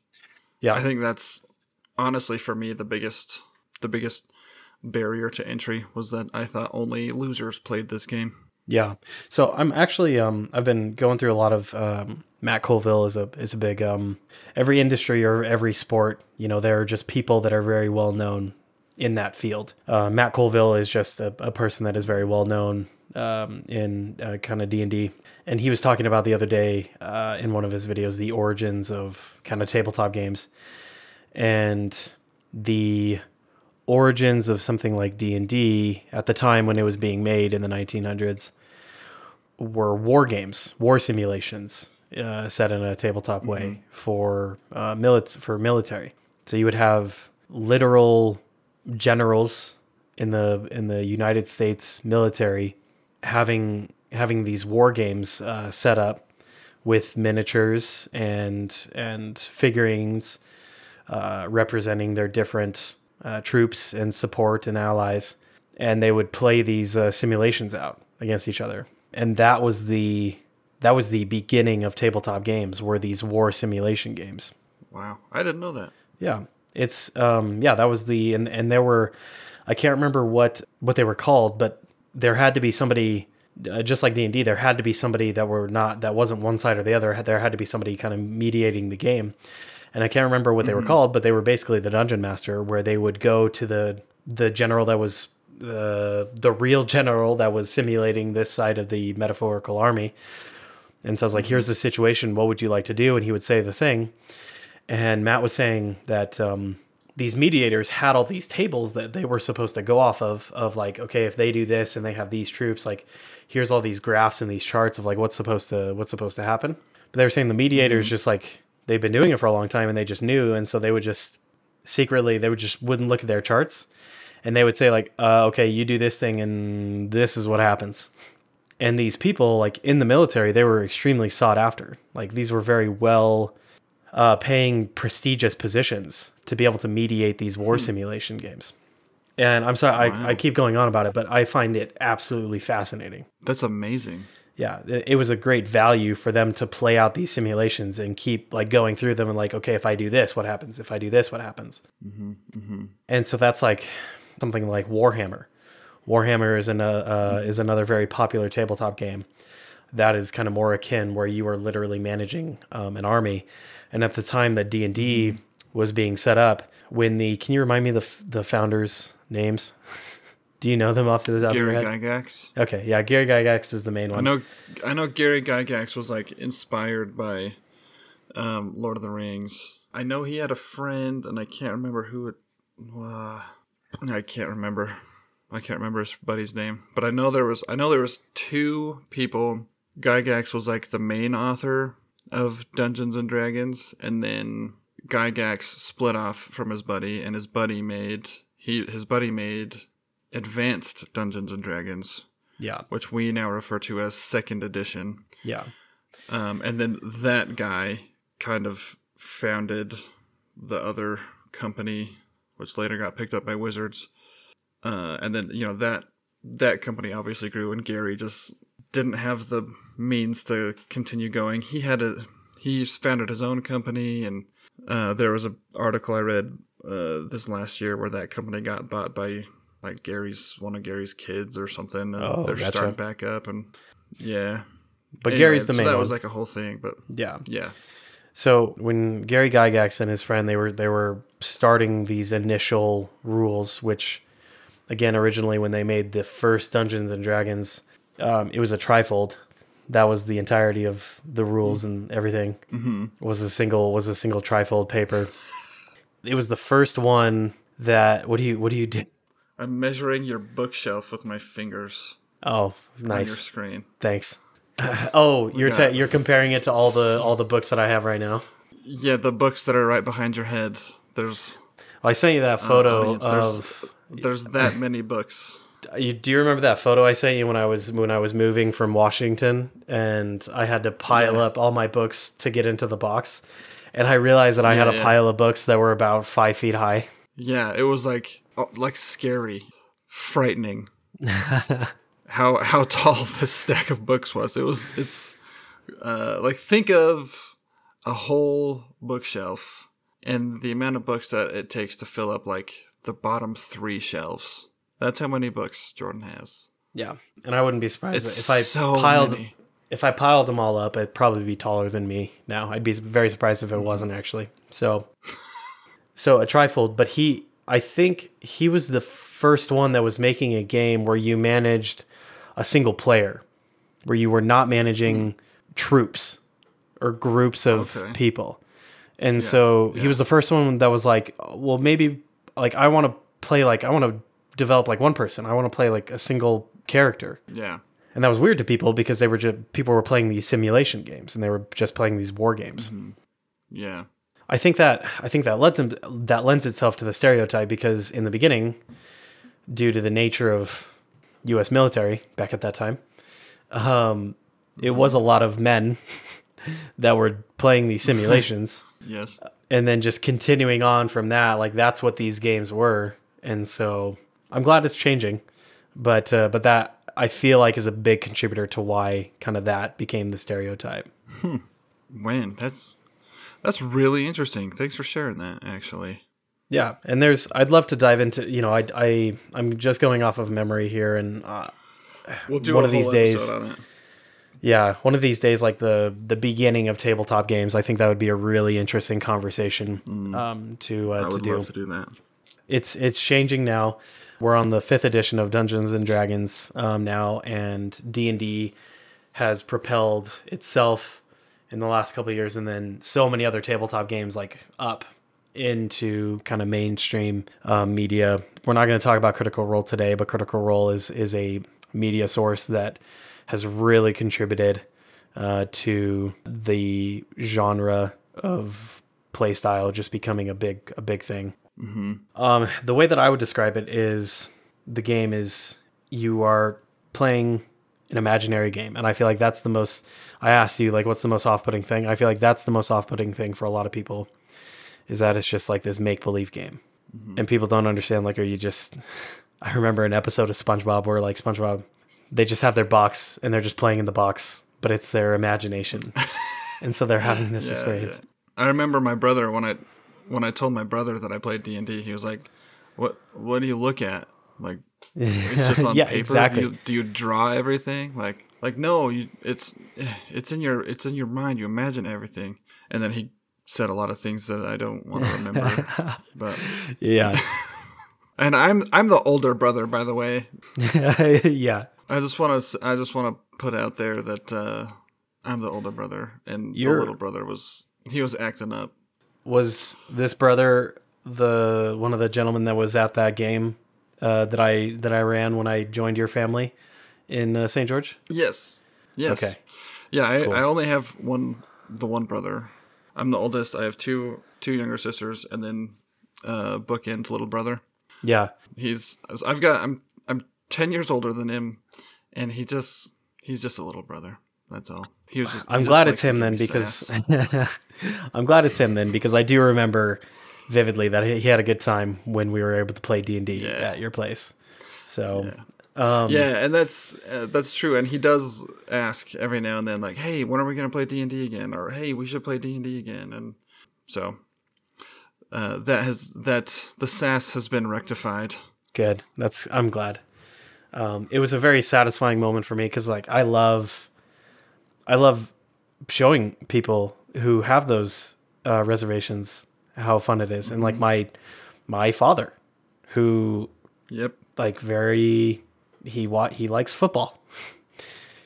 B: Yeah.
A: I think that's honestly for me the biggest the biggest barrier to entry was that I thought only losers played this game.
B: Yeah. So I'm actually um I've been going through a lot of um Matt Colville is a is a big um every industry or every sport, you know, there are just people that are very well known in that field. Uh, Matt Colville is just a, a person that is very well known um, in uh, kind of D and D, and he was talking about the other day uh, in one of his videos the origins of kind of tabletop games, and the origins of something like D&D at the time when it was being made in the 1900s were war games, war simulations uh, set in a tabletop way for uh, milit- for military. So you would have literal generals in the in the United States military having having these war games uh, set up with miniatures and and figurines uh, representing their different uh, troops and support and allies, and they would play these uh, simulations out against each other. And that was the that was the beginning of tabletop games. Were these war simulation games?
A: Wow, I didn't know that.
B: Yeah, it's um yeah that was the and and there were I can't remember what what they were called, but there had to be somebody. Uh, just like D and D, there had to be somebody that were not that wasn't one side or the other. There had to be somebody kind of mediating the game and I can't remember what they were mm-hmm. called, but they were basically the dungeon master, where they would go to the the general that was the the real general that was simulating this side of the metaphorical army, and says like, mm-hmm. "Here's the situation. What would you like to do?" And he would say the thing, and Matt was saying that um, these mediators had all these tables that they were supposed to go off of, of like, okay, if they do this and they have these troops, like, here's all these graphs and these charts of like what's supposed to what's supposed to happen. But they were saying the mediators mm-hmm. just like they've been doing it for a long time and they just knew and so they would just secretly they would just wouldn't look at their charts and they would say like uh, okay you do this thing and this is what happens and these people like in the military they were extremely sought after like these were very well uh, paying prestigious positions to be able to mediate these war simulation games And I'm sorry,
A: Wow.
B: I, I keep going on about it, but I find it absolutely fascinating.
A: That's amazing.
B: Yeah, it was a great value for them to play out these simulations and keep like going through them and like, okay, if I do this, what happens? If I do this, what happens? And so that's like something like Warhammer. Warhammer is an, uh, uh, is another very popular tabletop game that is kind of more akin where you are literally managing um, an army. And at the time that D and D was being set up, when the can you remind me the f- the founders' names? [LAUGHS] Do you know them off the top of your
A: Gary
B: head?
A: Gygax.
B: Okay, yeah, Gary Gygax is the main one.
A: I know, I know. Gary Gygax was like inspired by um, Lord of the Rings. I know he had a friend, and I can't remember who it. Uh, I can't remember. I can't remember his buddy's name, but I know there was. I know there was two people. Gygax was like the main author of Dungeons and Dragons, and then Gygax split off from his buddy, and his buddy made he his buddy made Advanced Dungeons and Dragons,
B: Yeah,
A: which we now refer to as second edition.
B: yeah,
A: Um, and then that guy kind of founded the other company, which later got picked up by Wizards. Uh, and then you know that that company obviously grew, and Gary just didn't have the means to continue going. He had a he founded his own company, and uh, there was an article I read uh, this last year where that company got bought by like Gary's one of Gary's kids or something.
B: Oh,
A: they're
B: gotcha.
A: starting back up, and yeah.
B: but
A: Anyway,
B: Gary's the
A: so
B: main
A: that
B: one.
A: was like a whole thing, but
B: yeah.
A: yeah.
B: So when Gary Gygax and his friend they were they were starting these initial rules, which again originally when they made the first Dungeons and Dragons, um, it was a trifold. That was the entirety of the rules and everything. Mm-hmm. Was a single was a single trifold paper. It was the first one that what do you what do you do?
A: I'm measuring your bookshelf with my fingers
B: Oh,
A: on your screen.
B: Thanks. [LAUGHS] Oh, you're ta- you're comparing it to all the all the books that I have right now.
A: Yeah, the books that are right behind your head. There's
B: I sent you that photo
A: audience, there's-
B: of
A: there's that [LAUGHS] many books.
B: You, do you remember that photo I sent you when I was when I was moving from Washington and I had to pile
A: Yeah.
B: up all my books to get into the box, and I realized that I had a
A: yeah.
B: pile of books that were about five feet high.
A: Yeah, it was like uh, like scary, frightening. [LAUGHS] how how tall [LAUGHS] this stack of books was. It was it's uh, like think of a whole bookshelf and the amount of books that it takes to fill up like the bottom three shelves. That's how many books Jordan has.
B: Yeah, and I wouldn't be surprised
A: It's
B: if I
A: so
B: piled
A: many.
B: if I piled them all up. It'd probably be taller than me now. I'd be very surprised if it wasn't actually. So, [LAUGHS] so a trifold, but he, I think he was the first one that was making a game where you managed a single player, where you were not managing troops or groups of
A: Okay.
B: people. And so he was the first one that was like, well, maybe like I want to play like I want to develop like one person. I want to play like a single character.
A: Yeah.
B: And that was weird to people because they were just people were playing these simulation games and they were just playing these war games. Mm-hmm.
A: Yeah.
B: I think that I think that lends them, that lends itself to the stereotype because in the beginning, due to the nature of U.S. military back at that time, um, it was a lot of men [LAUGHS] that were playing these simulations, [LAUGHS]
A: Yes.
B: and then just continuing on from that. Like that's what these games were, and so I'm glad it's changing, but uh, but that I feel like is a big contributor to why kind of that became the stereotype.
A: When? That's that's really interesting. Thanks for sharing that actually.
B: Yeah, and there's I'd love to dive into you know I I I'm just going off of memory here and uh,
A: We'll do
B: One of these days-
A: on it.
B: yeah one of these days like the the beginning of tabletop games I think that would be a really interesting conversation um to
A: I
B: uh, to
A: would
B: do.
A: love to do that.
B: It's it's changing now. We're on the fifth edition of Dungeons and Dragons um, now, and D and D has propelled itself in the last couple years, and then so many other tabletop games like up into kind of mainstream um, media. We're not going to talk about Critical Role today, but Critical Role is is a media source that has really contributed uh, to the genre of playstyle just becoming a big a big thing. Um, the way that I would describe it is the game is you are playing an imaginary game, and I feel like that's the most. I asked you like, what's the most off-putting thing? I feel like that's the most off-putting thing for a lot of people, is that it's just like this make-believe game. Mm-hmm. and people don't understand. Like, are you just? [LAUGHS] I remember an episode of SpongeBob where like SpongeBob, they just have their box and they're just playing in the box, but it's their imagination, [LAUGHS] and so they're having this
A: Yeah,
B: experience.
A: yeah. I remember my brother when I when I told my brother that I played D and D. He was like, "What What do you look at? Like [LAUGHS] it's just on
B: Yeah,
A: paper.
B: exactly.
A: Do you, do you draw everything? Like like no, you it's [SIGHS] it's in your it's in your mind. You imagine everything." And then he said a lot of things that I don't want to remember. [LAUGHS] but
B: Yeah, [LAUGHS]
A: and I'm I'm the older brother, by the way.
B: yeah.
A: I just want to I just want to put out there that uh, I'm the older brother, and the little brother was he was acting up.
B: Was this brother the one of the gentlemen that was at that game uh, that I that I ran when I joined your family in uh, St. George?
A: Yes. Yes.
B: Okay.
A: Yeah, I,
B: Cool.
A: I only have one the one brother. I'm the oldest. I have two two younger sisters and then uh bookend little brother.
B: Yeah,
A: He's I've got I'm I'm 10 years older than him and he just he's just a little brother. That's all. He was just
B: I'm glad it's him then because. [LAUGHS] I'm glad it's him then because I do remember vividly that he he had a good time when we were able to play D and D at your place. So um,
A: yeah, and that's uh, that's true. And he does ask every now and then, like, "Hey, when are we gonna play D and D again?" Or "Hey, we should play D and D again." And so uh, that has that the sass has been rectified.
B: good. That's I'm glad. Um, it was a very satisfying moment for me because like I love, I love showing people who have those uh, reservations how fun it is, and like my my father, who
A: Yep.
B: like very he wa- he likes football. [LAUGHS]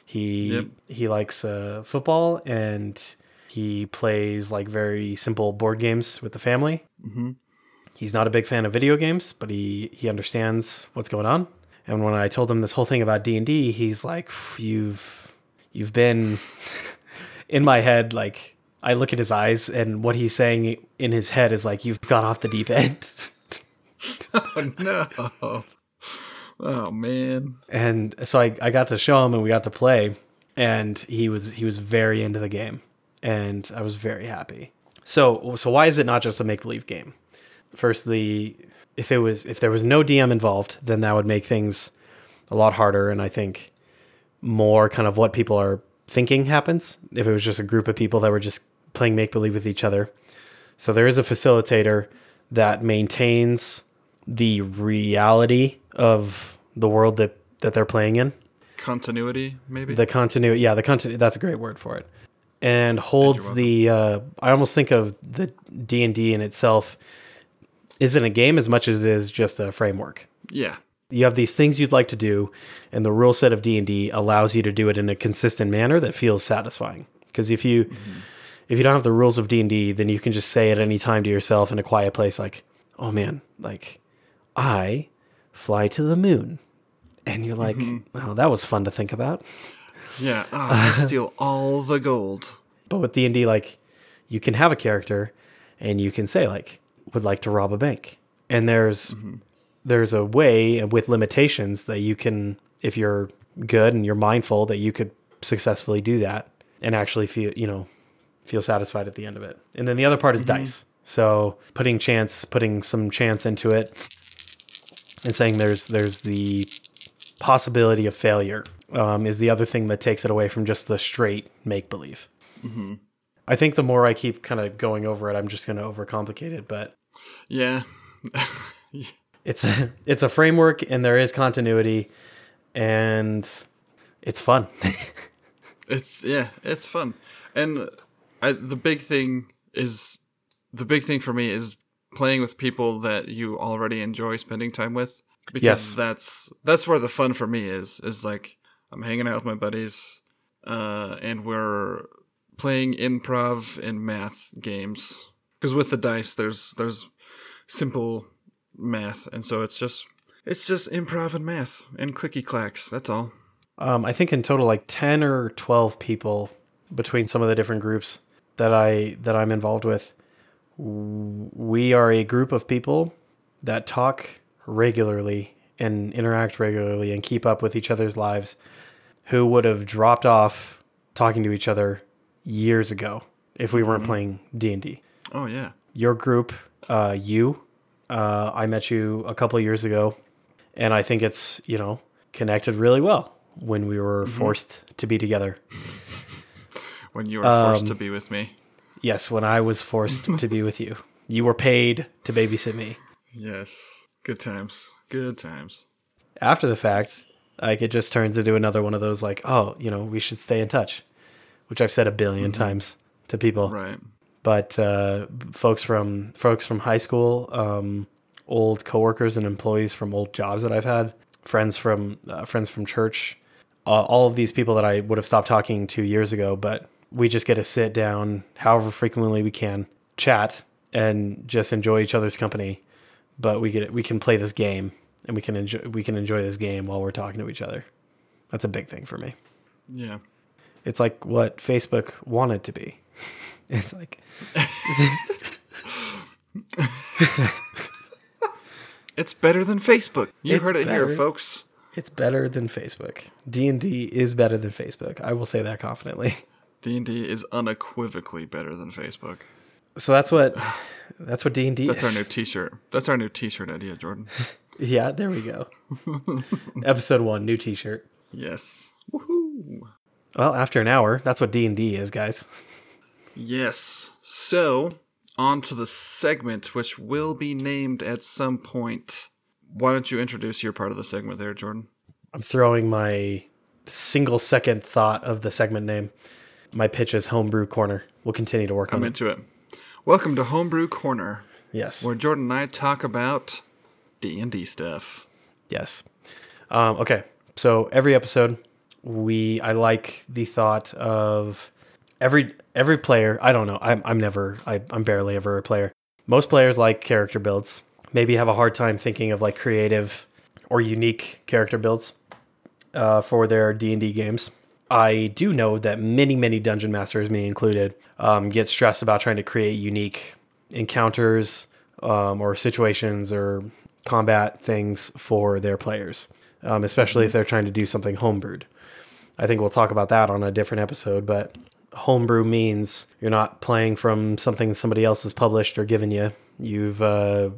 B: He
A: Yep.
B: he likes uh, football and he plays like very simple board games with the family.
A: Mhm.
B: He's not a big fan of video games, but he he understands what's going on. And when I told him this whole thing about D and D, he's like, "You've you've been [LAUGHS] in my head." Like I look at his eyes, and what he's saying in his head is like, "You've gone off the deep end." [LAUGHS]
A: Oh no. Oh man.
B: and so I, I got to show him and we got to play and he was he was very into the game and I was very happy. So so why is it not just a make believe game? Firstly, if it was if there was no DM involved, then that would make things a lot harder and I think more kind of what people are thinking happens if it was just a group of people that were just playing make believe with each other. So there is a facilitator that maintains the reality of the world that, that they're playing in.
A: Continuity, maybe.
B: The continuity, yeah, the continuity. That's a great word for it. And holds the. Uh, I almost think of the D and D in itself isn't a game as much as it is just a framework.
A: yeah.
B: You have these things you'd like to do, and the rule set of D and D allows you to do it in a consistent manner that feels satisfying. Because if you if you don't have the rules of D and D, then you can just say at any time to yourself in a quiet place, like, "Oh man, like I fly to the moon," and you're like, "Oh, that was fun to think about."
A: Yeah. Oh, I [LAUGHS] steal all the gold.
B: But with D and D, like, you can have a character, and you can say like, "Would like to rob a bank," and there's mm-hmm. there's a way with limitations that you can, if you're good and you're mindful, that you could successfully do that and actually feel, you know, feel satisfied at the end of it. And then the other part is dice. So putting chance, putting some chance into it, and saying there's there's the possibility of failure um, is the other thing that takes it away from just the straight make believe. I think the more I keep kind of going over it, I'm just going to overcomplicate it. But
A: Yeah. [LAUGHS]
B: it's a it's a framework, and there is continuity, and it's fun. [LAUGHS]
A: It's yeah, it's fun, and I the big thing is the big thing for me is playing with people that you already enjoy spending time with because
B: Yes.
A: that's that's where the fun for me is is like I'm hanging out with my buddies, uh, and we're playing improv and math games because with the dice there's there's simple math, and so it's just it's just improv and math and clicky clacks. That's all.
B: Um, I think in total like ten or twelve people between some of the different groups that I that I'm involved with. We are a group of people that talk regularly and interact regularly and keep up with each other's lives who would have dropped off talking to each other years ago if we weren't playing D&D.
A: Oh yeah.
B: Your group, uh, you Uh, I met you a couple years ago, and I think it's you know connected really well when we were forced to be together.
A: When you were forced
B: Um,
A: to be with me.
B: Yes, when I was forced to be with you, [LAUGHS] you were paid to babysit me.
A: Yes. Good times. Good times.
B: After the fact, like it just turns into another one of those like, oh, you know, we should stay in touch, which I've said a 1000000000 times to people.
A: Right.
B: but uh, folks from folks from high school, um, old coworkers and employees from old jobs that I've had, friends from uh, friends from church, uh, all of these people that I would have stopped talking to years ago, but we just get to sit down, however frequently we can, chat, and just enjoy each other's company. But we get we can play this game, and we can enjoy we can enjoy this game while we're talking to each other. That's a big thing for me.
A: Yeah.
B: It's like what Facebook wanted to be. [LAUGHS] It's like [LAUGHS]
A: It's better than Facebook. You
B: It's
A: heard it here, folks.
B: It's better than Facebook. D and D is better than Facebook. I will say that confidently. [LAUGHS]
A: D&D is unequivocally better than Facebook.
B: So that's what that's what D and D
A: That's our new t-shirt. That's our new t-shirt idea, Jordan. [LAUGHS]
B: yeah, there we go. [LAUGHS] Episode one, new T-shirt.
A: yes. Woohoo.
B: Well, after an hour, that's what D and D is, guys.
A: Yes. So, on to the segment, which will be named at some point. Why don't you introduce your part of the segment there, Jordan?
B: I'm throwing my single second thought of the segment name. My pitch is Homebrew Corner. We'll continue to work
A: I'm
B: on it.
A: into it. Welcome to Homebrew Corner,
B: Yes.
A: where Jordan and I talk about D&D stuff.
B: Yes. Um, okay. So every episode, we I like the thought of every every player. I don't know. I'm I'm never. I, I'm barely ever a player. Most players like character builds. Maybe have a hard time thinking of like creative or unique character builds uh, for their D and D games. I do know that many, many dungeon masters, me included, um, get stressed about trying to create unique encounters um, or situations or combat things for their players, um, especially if they're trying to do something homebrewed. I think we'll talk about that on a different episode, but homebrew means you're not playing from something somebody else has published or given you. You've uh,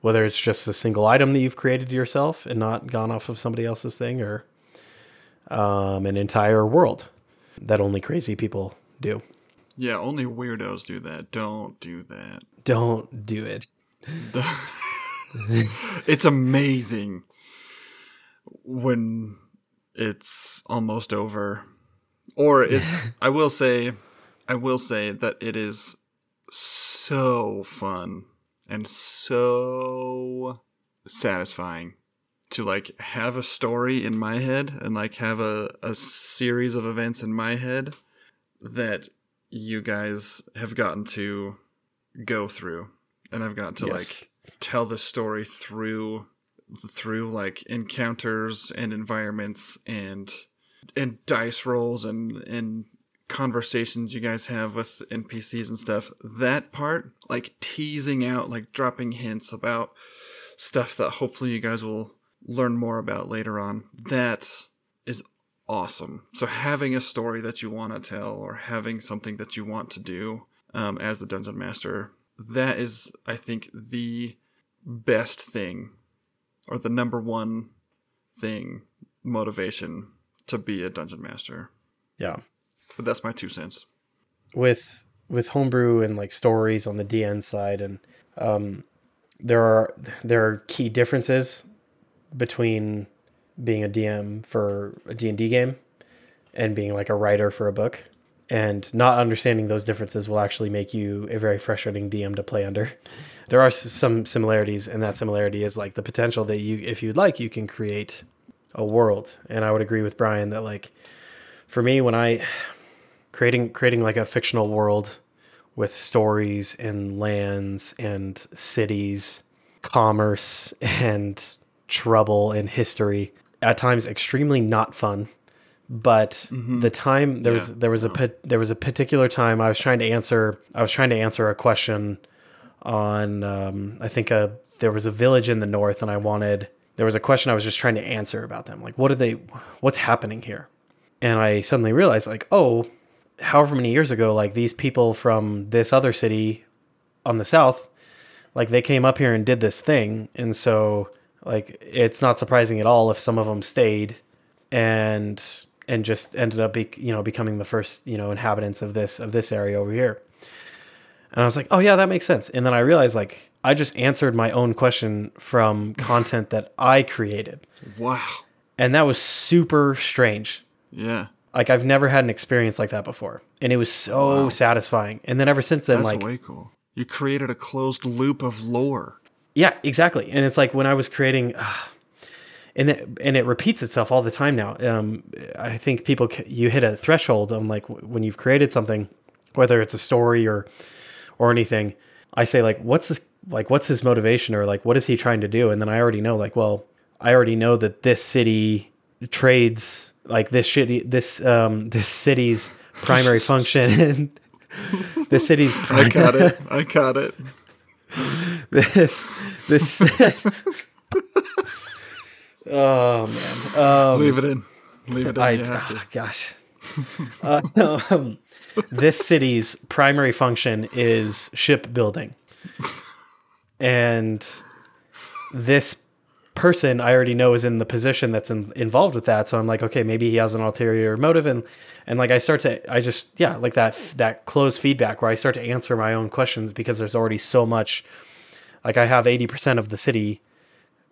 B: whether it's just a single item that you've created yourself and not gone off of somebody else's thing, or um, an entire world that only crazy people do.
A: Yeah, only weirdos do that. Don't do that.
B: Don't do it. [LAUGHS]
A: it's amazing when it's almost over. Or it's [LAUGHS] I will say I will say that it is so fun and so satisfying to like have a story in my head and like have a, a series of events in my head that you guys have gotten to go through and I've got to
B: Yes.
A: like tell the story through through like encounters and environments and and dice rolls and and conversations you guys have with NPCs and stuff. That part, like teasing out, like dropping hints about stuff that hopefully you guys will learn more about later on. That is awesome. So having a story that you want to tell or having something that you want to do um, as the dungeon master, that is, I think, the best thing or the number one thing motivation to be a dungeon master.
B: Yeah.
A: But that's my two cents.
B: with with homebrew and like stories on the DM side and um there are there are key differences between being a DM for a D&D game and being like a writer for a book and not understanding those differences will actually make you a very frustrating DM to play under. [LAUGHS] There are some similarities and that similarity is like the potential that you if you'd like you can create a world and I would agree with Bryan that like for me when I [SIGHS] creating creating like a fictional world with stories and lands and cities, commerce [LAUGHS] and trouble in history. At times, extremely not fun. But the time there was there was a there was a particular time I was trying to answer I was trying to answer a question on um, I think a there was a village in the north and I wanted there was a question I was just trying to answer about them like what are they what's happening here and I suddenly realized like oh however many years ago like these people from this other city on the south like they came up here and did this thing, and so like it's not surprising at all if some of them stayed and and just ended up be, you know becoming the first you know inhabitants of this of this area over here. And I was like, "Oh yeah, that makes sense." And then I realized like I just answered my own question from [LAUGHS] content that I created.
A: Wow.
B: And that was super strange.
A: Yeah.
B: Like I've never had an experience like that before. And it was so
A: Wow.
B: satisfying. And then ever since then
A: That's
B: like
A: way cool. You created a closed loop of lore.
B: Yeah, exactly. And it's like when I was creating, uh, and it, and it repeats itself all the time now. Um, I think people you hit a threshold on like when you've created something, whether it's a story or or anything. I say like, what's this like? What's his motivation or like what is he trying to do? And then I already know like, well, I already know that this city trades like this shitty this um this city's primary [LAUGHS] function. [LAUGHS] the city's
A: I got it. [LAUGHS] I got it.
B: this this [LAUGHS] oh man um
A: Leave it in. Leave it in.
B: I,
A: you have to.
B: ah, gosh uh, no, [LAUGHS] um, this city's primary function is shipbuilding and this person i already know is in the position that's in, involved with that so i'm like okay maybe he has an ulterior motive and and like i start to i just yeah like that that closed feedback where i start to answer my own questions because there's already so much like i have 80% of the city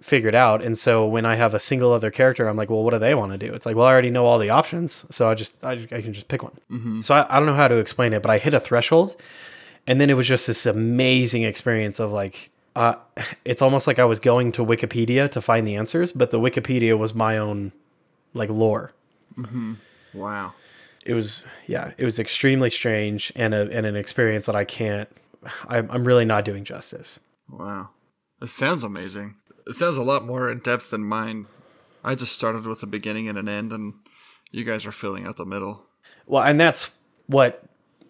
B: figured out and so when i have a single other character i'm like well what do they want to do? It's like well i already know all the options so i just i, I can just pick one. So I, I don't know how to explain it but i hit a threshold and then it was just this amazing experience of like uh, [SIGHS] it's almost like i was going to wikipedia to find the answers but the wikipedia was my own like lore.
A: Wow.
B: it was yeah it was extremely strange and a and an experience that i can't [SIGHS] i'm, I'm really not doing justice
A: Wow. It sounds amazing. It sounds a lot more in depth than mine. I just started with a beginning and an end, and you guys are filling out the middle.
B: well and that's what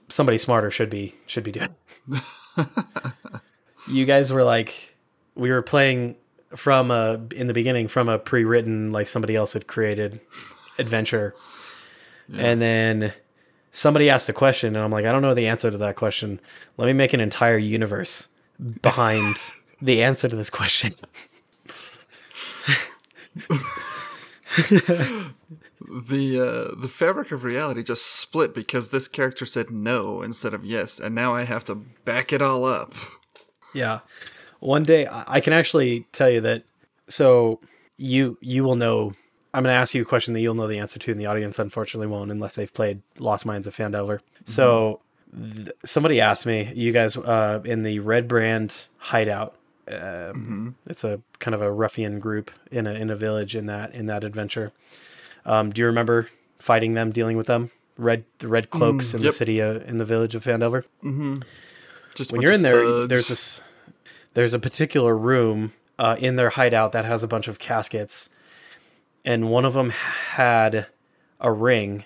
B: somebody smarter should be should be doing [LAUGHS] you guys were like we were playing from a in the beginning from a pre-written like somebody else had created adventure and then somebody asked a question and i'm like i don't know the answer to that question let me make an entire universe behind [LAUGHS] the answer to this question
A: The uh, the fabric of reality just split because this character said no instead of yes, and now I have to back it all up.
B: Yeah. One day I I can actually tell you that so you you will know I'm going to ask you a question that you'll know the answer to and the audience unfortunately won't unless they've played Lost Minds of Phandelver. So th- somebody asked me you guys uh, in the Red Brand hideout um, it's a kind of a ruffian group in a in a village in that in that adventure. Um, do you remember fighting them, dealing with them? Red the red cloaks in
A: yep.
B: the city uh, in the village of Phandelver
A: Just
B: when you're in there
A: thugs.
B: there's this there's a particular room uh, in their hideout that has a bunch of caskets and one of them had a ring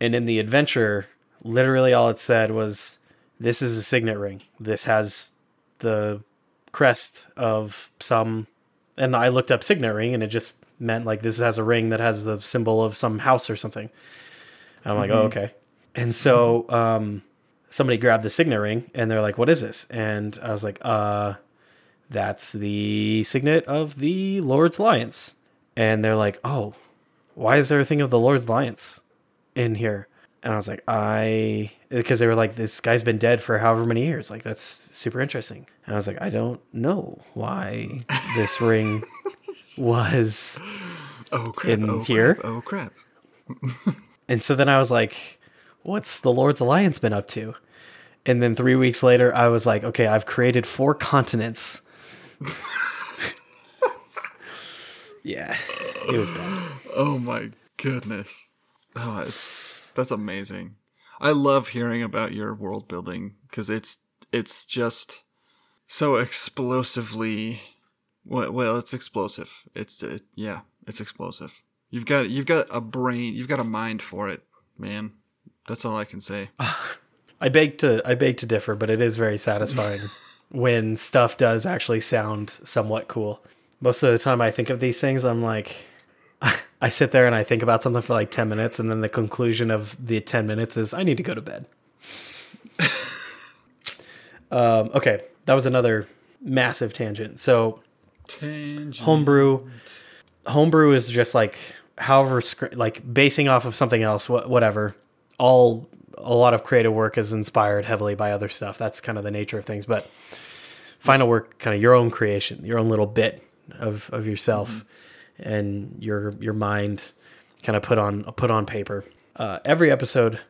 B: and in the adventure literally all it said was this is a signet ring this has the crest of some and i looked up signet ring and it just meant like this has a ring that has the symbol of some house or something i'm like oh okay and so um somebody grabbed the signet ring and they're like, "What is this?" And I was like, "Uh, that's the signet of the Lord's Alliance." And they're like, "Oh, why is there a thing of the Lord's Alliance in here?" And I was like, "I," because they were like, "This guy's been dead for however many years. Like, that's super interesting." And I was like, "I don't know why [LAUGHS] this ring was."
A: oh crap!
B: in
A: oh,
B: here?
A: Crap, oh crap! [LAUGHS]
B: And so then I was like, what's the Lord's Alliance been up to? And then three weeks later, I was like, okay, I've created four continents. [LAUGHS] yeah, it was bad. [GASPS]
A: Oh my goodness! Oh, it's that's amazing. I love hearing about your world building because it's it's just so explosively. Well, well, it's explosive. It's it, yeah, it's explosive. You've got you've got a brain. You've got a mind for it, man. That's all I can say. [LAUGHS]
B: I beg to I beg to differ, but it is very satisfying [LAUGHS] when stuff does actually sound somewhat cool. Most of the time, I think of these things, I'm like, I sit there and I think about something for like ten minutes, and then the conclusion of the ten minutes is I need to go to bed. [LAUGHS] um, okay, that was another massive tangent. So
A: Tangent.
B: homebrew homebrew is just like however like basing off of something else wh- whatever all a lot of creative work is inspired heavily by other stuff that's kind of the nature of things but final work kind of your own creation your own little bit of of yourself and your your mind kind of put on put on paper. Uh, every episode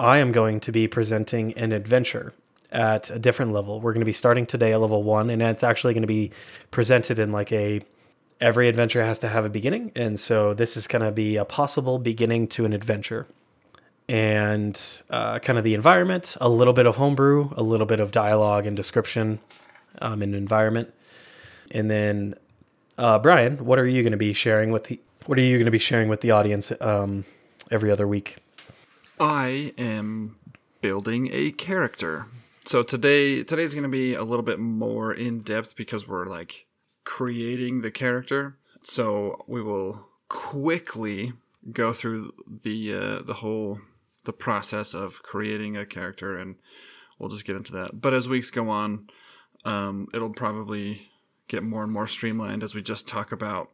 B: i am going to be presenting an adventure at a different level. We're going to be starting today at level one and it's actually going to be presented in like a every adventure has to have a beginning and so this is going to be a possible beginning to an adventure. And uh, kind of the environment a little bit of homebrew a little bit of dialogue and description um, and environment. And then uh, bryan what are you going to be sharing with the what are you going to be sharing with the audience um, every other week
A: I am building a character. So today today's going to be a little bit more in depth because we're like creating the character. So we will quickly go through the uh, the whole the process of creating a character and we'll just get into that. But as weeks go on, um, it'll probably get more and more streamlined as we just talk about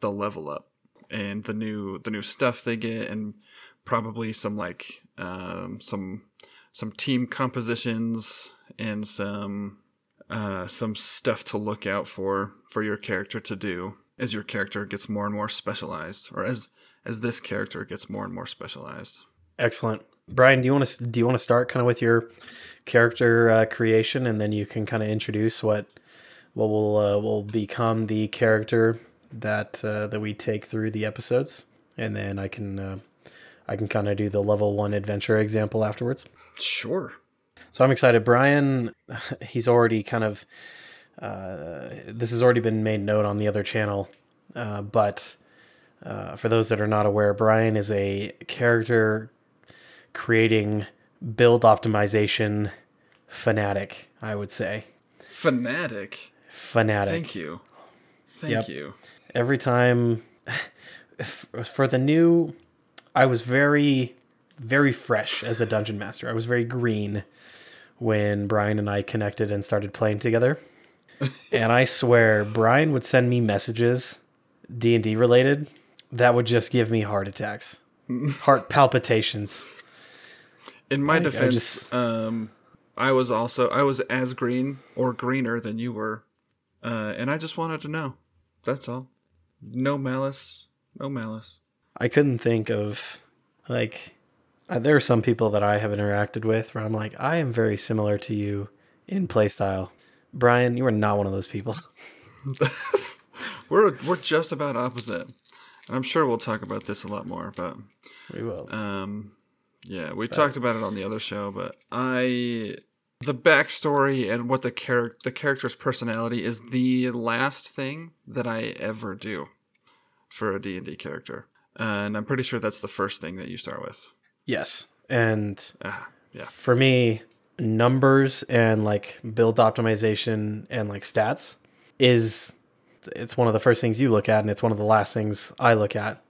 A: the level up and the new the new stuff they get and probably some like um, some some team compositions and some uh, some stuff to look out for for your character to do as your character gets more and more specialized or as as this character gets more and more specialized.
B: Excellent. Bryan do you want to do you want to start kind of with your character uh, creation and then you can kind of introduce what what will uh, will become the character that uh, that we take through the episodes. And then i can uh, i can kind of do the level one adventure example afterwards.
A: Sure.
B: So i'm excited. Bryan [LAUGHS] he's already kind of uh, this has already been made known on the other channel uh, but uh, for those that are not aware bryan is a character creating build optimization fanatic i would say.
A: Fanatic
B: fanatic.
A: Thank you. Thank
B: Yep.
A: you.
B: Every time [SIGHS] for the new i was very very fresh as a dungeon master. I was very green when bryan and i connected and started playing together. [LAUGHS] And i swear bryan would send me messages d&d related that would just give me heart attacks [LAUGHS] heart palpitations.
A: In my
B: Like, I
A: defense
B: just-
A: um i was also i was as green or greener than you were uh and i just wanted to know that's all no malice no malice
B: I couldn't think of like uh, there are some people that I have interacted with where I'm like I am very similar to you in playstyle. Bryan, you are not one of those people. [LAUGHS] [LAUGHS]
A: we're we're just about opposite and i'm sure we'll talk about this a lot more but
B: We will.
A: um yeah we talked about it on the other show but i the backstory and what the char- the character's personality is the last thing that i ever do for a d&d character. And i'm pretty sure that's the first thing that you start with.
B: Yes. And
A: ah, yeah.
B: for me, numbers and like build optimization and like stats is it's one of the first things you look at and it's one of the last things I look at.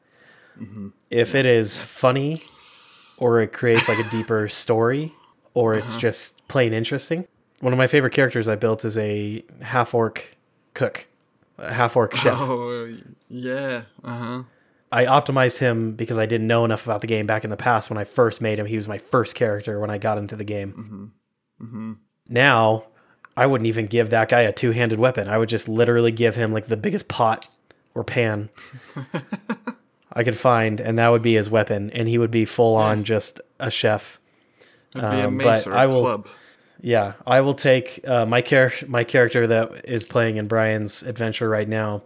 B: If it is funny or it creates like a deeper [LAUGHS] story or it's just plain interesting. One of my favorite characters I built is a half orc cook, a half orc [LAUGHS] chef.
A: oh yeah uh-huh
B: I optimized him because I didn't know enough about the game back in the past. When I first made him, he was my first character when I got into the game. Now, I wouldn't even give that guy a two handed weapon. I would just literally give him like the biggest pot or pan [LAUGHS] I could find, and that would be his weapon, and he would be full on just a chef.
A: It'd be a
B: Um,
A: mace
B: but
A: or a
B: I will-
A: club
B: Yeah, I will take uh, my char- my character that is playing in Bryan's adventure right now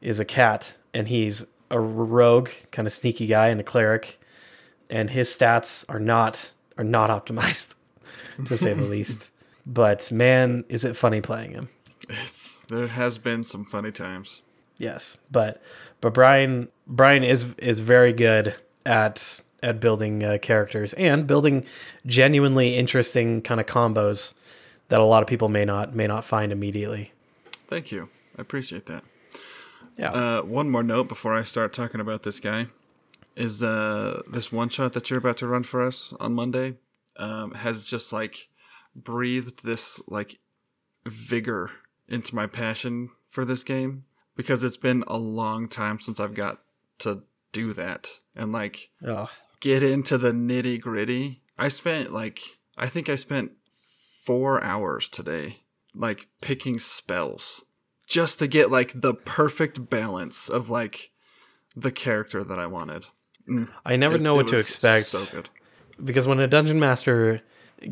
B: is a cat, and he's a rogue, kind of sneaky guy, and a cleric, and his stats are not are not [LAUGHS] optimized, to say the [LAUGHS] least. But man, is it funny playing him?
A: it's there has been some funny times
B: Yes, but but Bryan Bryan is is very good at at building uh, characters and building genuinely interesting kind of combos that a lot of people may not may not find immediately.
A: thank you i appreciate that
B: Yeah.
A: Uh, one more note before I start talking about this guy is uh, this one shot that you're about to run for us on Monday um, has just like breathed this like vigor into my passion for this game because it's been a long time since I've got to do that and like
B: Oh,
A: get into the nitty gritty. I spent like I think I spent four hours today, like picking spells, just to get like the perfect balance of like the character that I wanted. Mm.
B: I never
A: It-
B: know what to expect
A: So good.
B: because when a dungeon master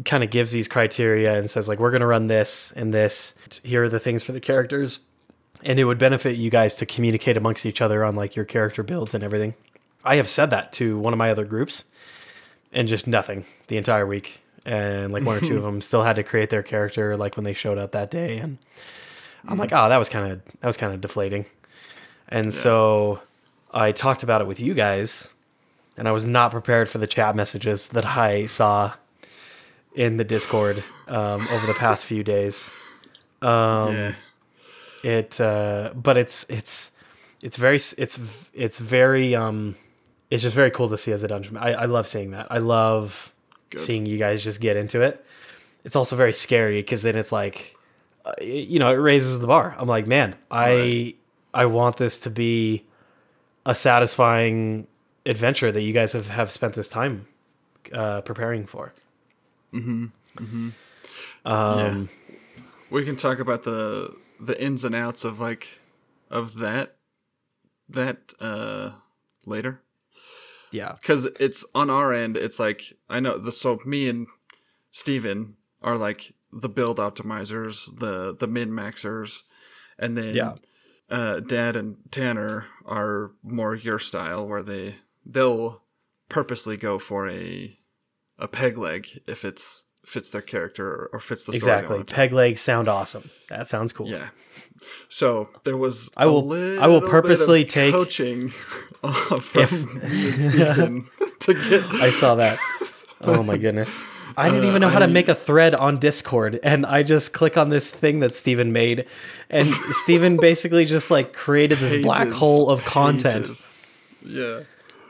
B: kind of gives these criteria and says like we're going to run this and this, here are the things for the characters, and it would benefit you guys to communicate amongst each other on like your character builds and everything. I have said that to one of my other groups, and just nothing the entire week. And like one or two of [LAUGHS] them still had to create their character like when they showed up that day, and I'm like, oh, that was kind of that was kind of deflating. And so I talked about it with you guys, and I was not prepared for the chat messages that I saw in the Discord um, over the past few days. Um,
A: yeah.
B: It, uh, but it's it's it's very it's it's very um, it's just very cool to see as a dungeon. I, I love seeing that. I love
A: Good.
B: seeing you guys just get into it. It's also very scary because then it's like, uh, you know, it raises the bar. I'm like, man, I
A: Right.
B: I want this to be a satisfying adventure that you guys have, have spent this time uh, preparing for. Mm-hmm. Um,
A: We can talk about the the ins and outs of like of that that uh later.
B: Yeah.
A: because it's on our end it's like i know the so me and steven are like the build optimizers the the min maxers and then
B: Yeah.
A: uh dad and tanner are more your style where they they'll purposely go for a a peg leg if it's fits their character or fits the story
B: Exactly. Peg legs sound awesome. That sounds cool.
A: yeah so there was
B: I will- I will
A: a little bit of
B: purposely take-
A: coaching [LAUGHS] uh, from [LAUGHS] and [LAUGHS] to get
B: I saw that. Oh my goodness. I didn't even know how to
A: Uh,
B: make a thread on Discord, and I just click on this thing that Steven made, and Steven basically just like created this black hole of content.
A: pages. Yeah.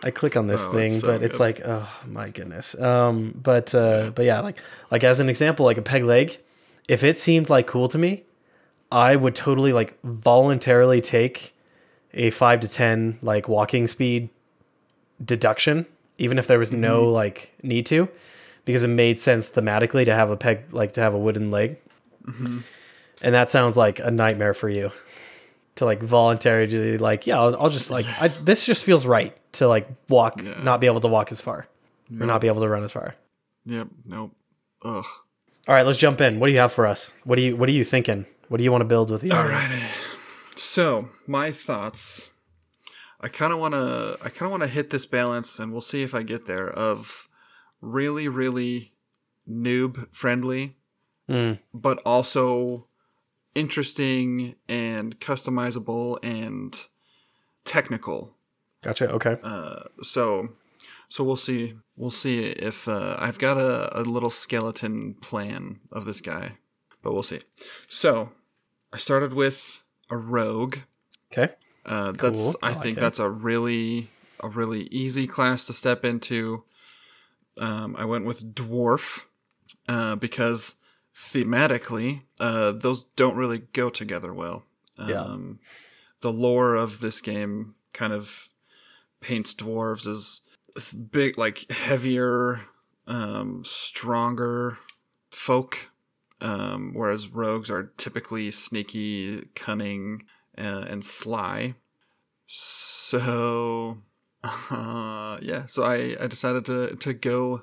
B: I click on this
A: Oh,
B: thing,
A: it's so
B: but it's like, oh my goodness. Um, but uh, but yeah, like like as an example, like a peg leg, if it seemed like cool to me, I would totally like voluntarily take a five to ten like walking speed deduction, even if there was no
A: Mm-hmm.
B: like need to, because it made sense thematically to have a peg like to have a wooden leg,
A: Mm-hmm.
B: and that sounds like a nightmare for you to like voluntarily like yeah I'll, I'll just like I, this just feels right to like walk
A: Yeah.
B: not be able to walk as far or not be able to run as far
A: Yep. Nope. Ugh.
B: all right let's jump in what do you have for us what do you what are you thinking what do you want to build with the audience
A: Alrighty. So my thoughts. I kind of want to. I kind of want to hit this balance, and we'll see if I get there. Of really, really noob friendly,
B: Mm,
A: but also interesting and customizable and technical.
B: gotcha okay
A: Uh, so, so we'll see. We'll see if uh, I've got a, a little skeleton plan of this guy, but we'll see. So, I started with a rogue.
B: okay
A: Uh, that's
B: Cool. I
A: I
B: like
A: think
B: it.
A: that's a really a really easy class to step into. Um, I went with dwarf uh, because thematically uh, those don't really go together well.
B: Yeah.
A: Um, the lore of this game kind of paints dwarves as big, like heavier, um, stronger folk, um, whereas rogues are typically sneaky, cunning, uh, and sly. So, uh, yeah. So I, I decided to to go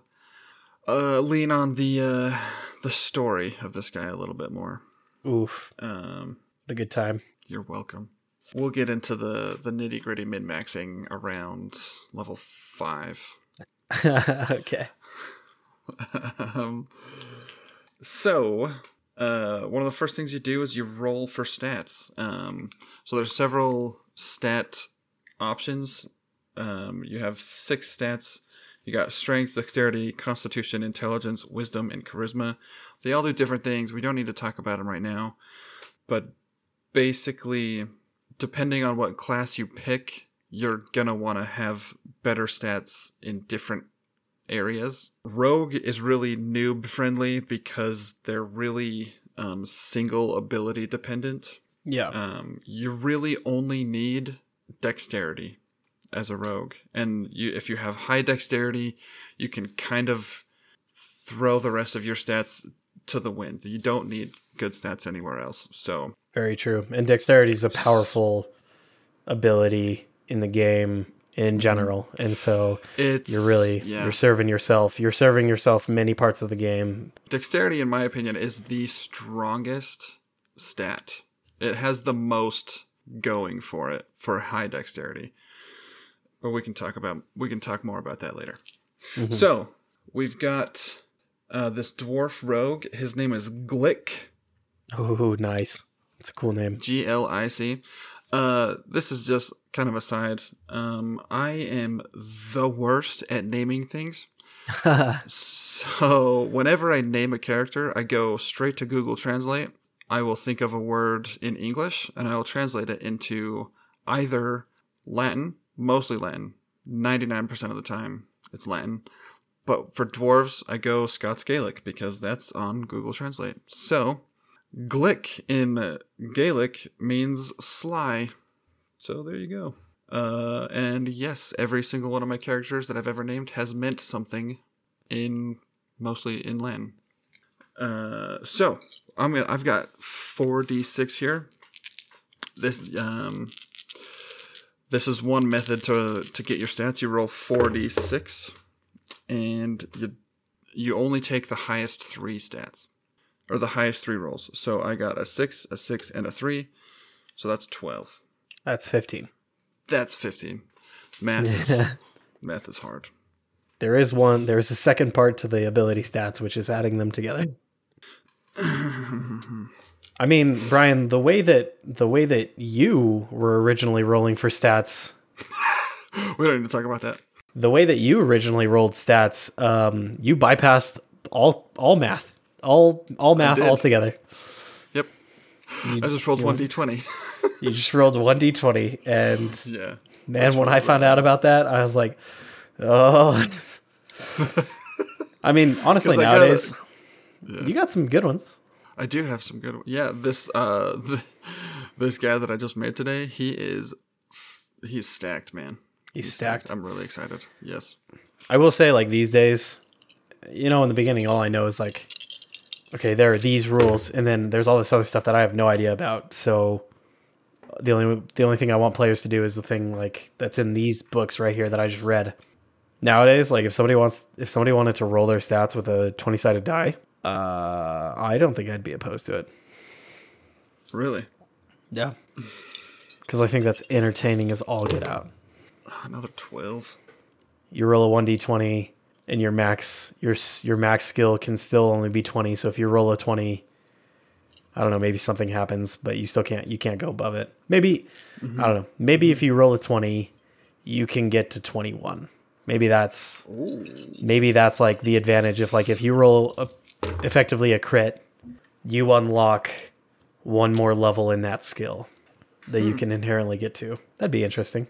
A: uh, lean on the uh, the story of this guy a little bit more.
B: oof
A: Um,
B: what a good time
A: you're welcome. We'll get into the the nitty gritty min maxing around level five. [LAUGHS]
B: okay [LAUGHS]
A: um, so, uh, one of the first things you do is you roll for stats. Um, so there's several stat options. Um, you have six stats. You got strength, dexterity, constitution, intelligence, wisdom, and charisma. They all do different things. We don't need to talk about them right now. But basically, depending on what class you pick, you're gonna want to have better stats in different areas. Rogue is really noob friendly because they're really um, single ability dependent.
B: Yeah.
A: Um, you really only need dexterity as a rogue, and you if you have high dexterity, you can kind of throw the rest of your stats to the wind. You don't need good stats anywhere else. So
B: Very true. And dexterity is a powerful ability in the game in mm-hmm. general. And so
A: it's
B: you're really
A: yeah.
B: you're serving yourself. You're serving yourself many parts of the game.
A: Dexterity, in my opinion, is the strongest stat. It has the most going for it for high dexterity. But we can talk about we can talk more about that later. So we've got uh, this dwarf rogue. His name is Glick.
B: Oh, nice. It's a cool name.
A: G L I C. Uh, this is just kind of a side. Um, I am the worst at naming things. [LAUGHS] so whenever I name a character, I go straight to Google Translate. I will think of a word in English and I will translate it into either Latin, mostly Latin, 99% of the time it's Latin. But for dwarves, I go Scots Gaelic because that's on Google Translate. So, Glick in Gaelic means sly. So there you go. Uh, and yes, every single one of my characters that I've ever named has meant something in mostly in Latin. Uh, so I'm gonna, I've got four d six here. This um, this is one method to to get your stats. You roll d six, and you you only take the highest three stats or the highest three rolls. So I got a six, a six, and a three. So that's twelve.
B: That's 15.
A: That's fifteen. Math is [LAUGHS] math is hard.
B: There is one, there is a second part to the ability stats, which is adding them together. [LAUGHS] I mean, Bryan, the way that the way that you were originally rolling for stats, [LAUGHS]
A: We don't need to talk about that.
B: the way that you originally rolled stats, um, you bypassed all all math, all all math altogether.
A: Yep. I just rolled one d twenty. [LAUGHS]
B: You just rolled one d twenty, and
A: Yeah.
B: man, when I found out about that, I was like, oh. [LAUGHS] I mean, honestly,
A: I got
B: nowadays, you got some good ones.
A: I do have some good. Yeah, this uh, [LAUGHS] the, this guy that I just made today, he is, he's stacked, man.
B: He's stacked.
A: I'm really excited. Yes.
B: I will say, like these days, you know, in the beginning, all I know is like, okay, there are these rules, and then there's all this other stuff that I have no idea about. So the only the only thing I want players to do is the thing like that's in these books right here that I just read. Nowadays, like if somebody wants, if somebody wanted to roll their stats with a twenty sided die, uh, I don't think I'd be opposed to it.
A: Really.
B: Yeah, because I think that's entertaining as all get out. [SIGHS]
A: Another twelve.
B: you roll a one d twenty, and your max your your max skill can still only be twenty. So if you roll a twenty, I don't know, maybe something happens, but you still can't you can't go above it. Maybe I don't know. Maybe if you roll a twenty, you can get to twenty one. Maybe that's maybe that's like the advantage of like if you roll a, effectively a crit, you unlock one more level in that skill that you hmm. can inherently get to. That'd be interesting.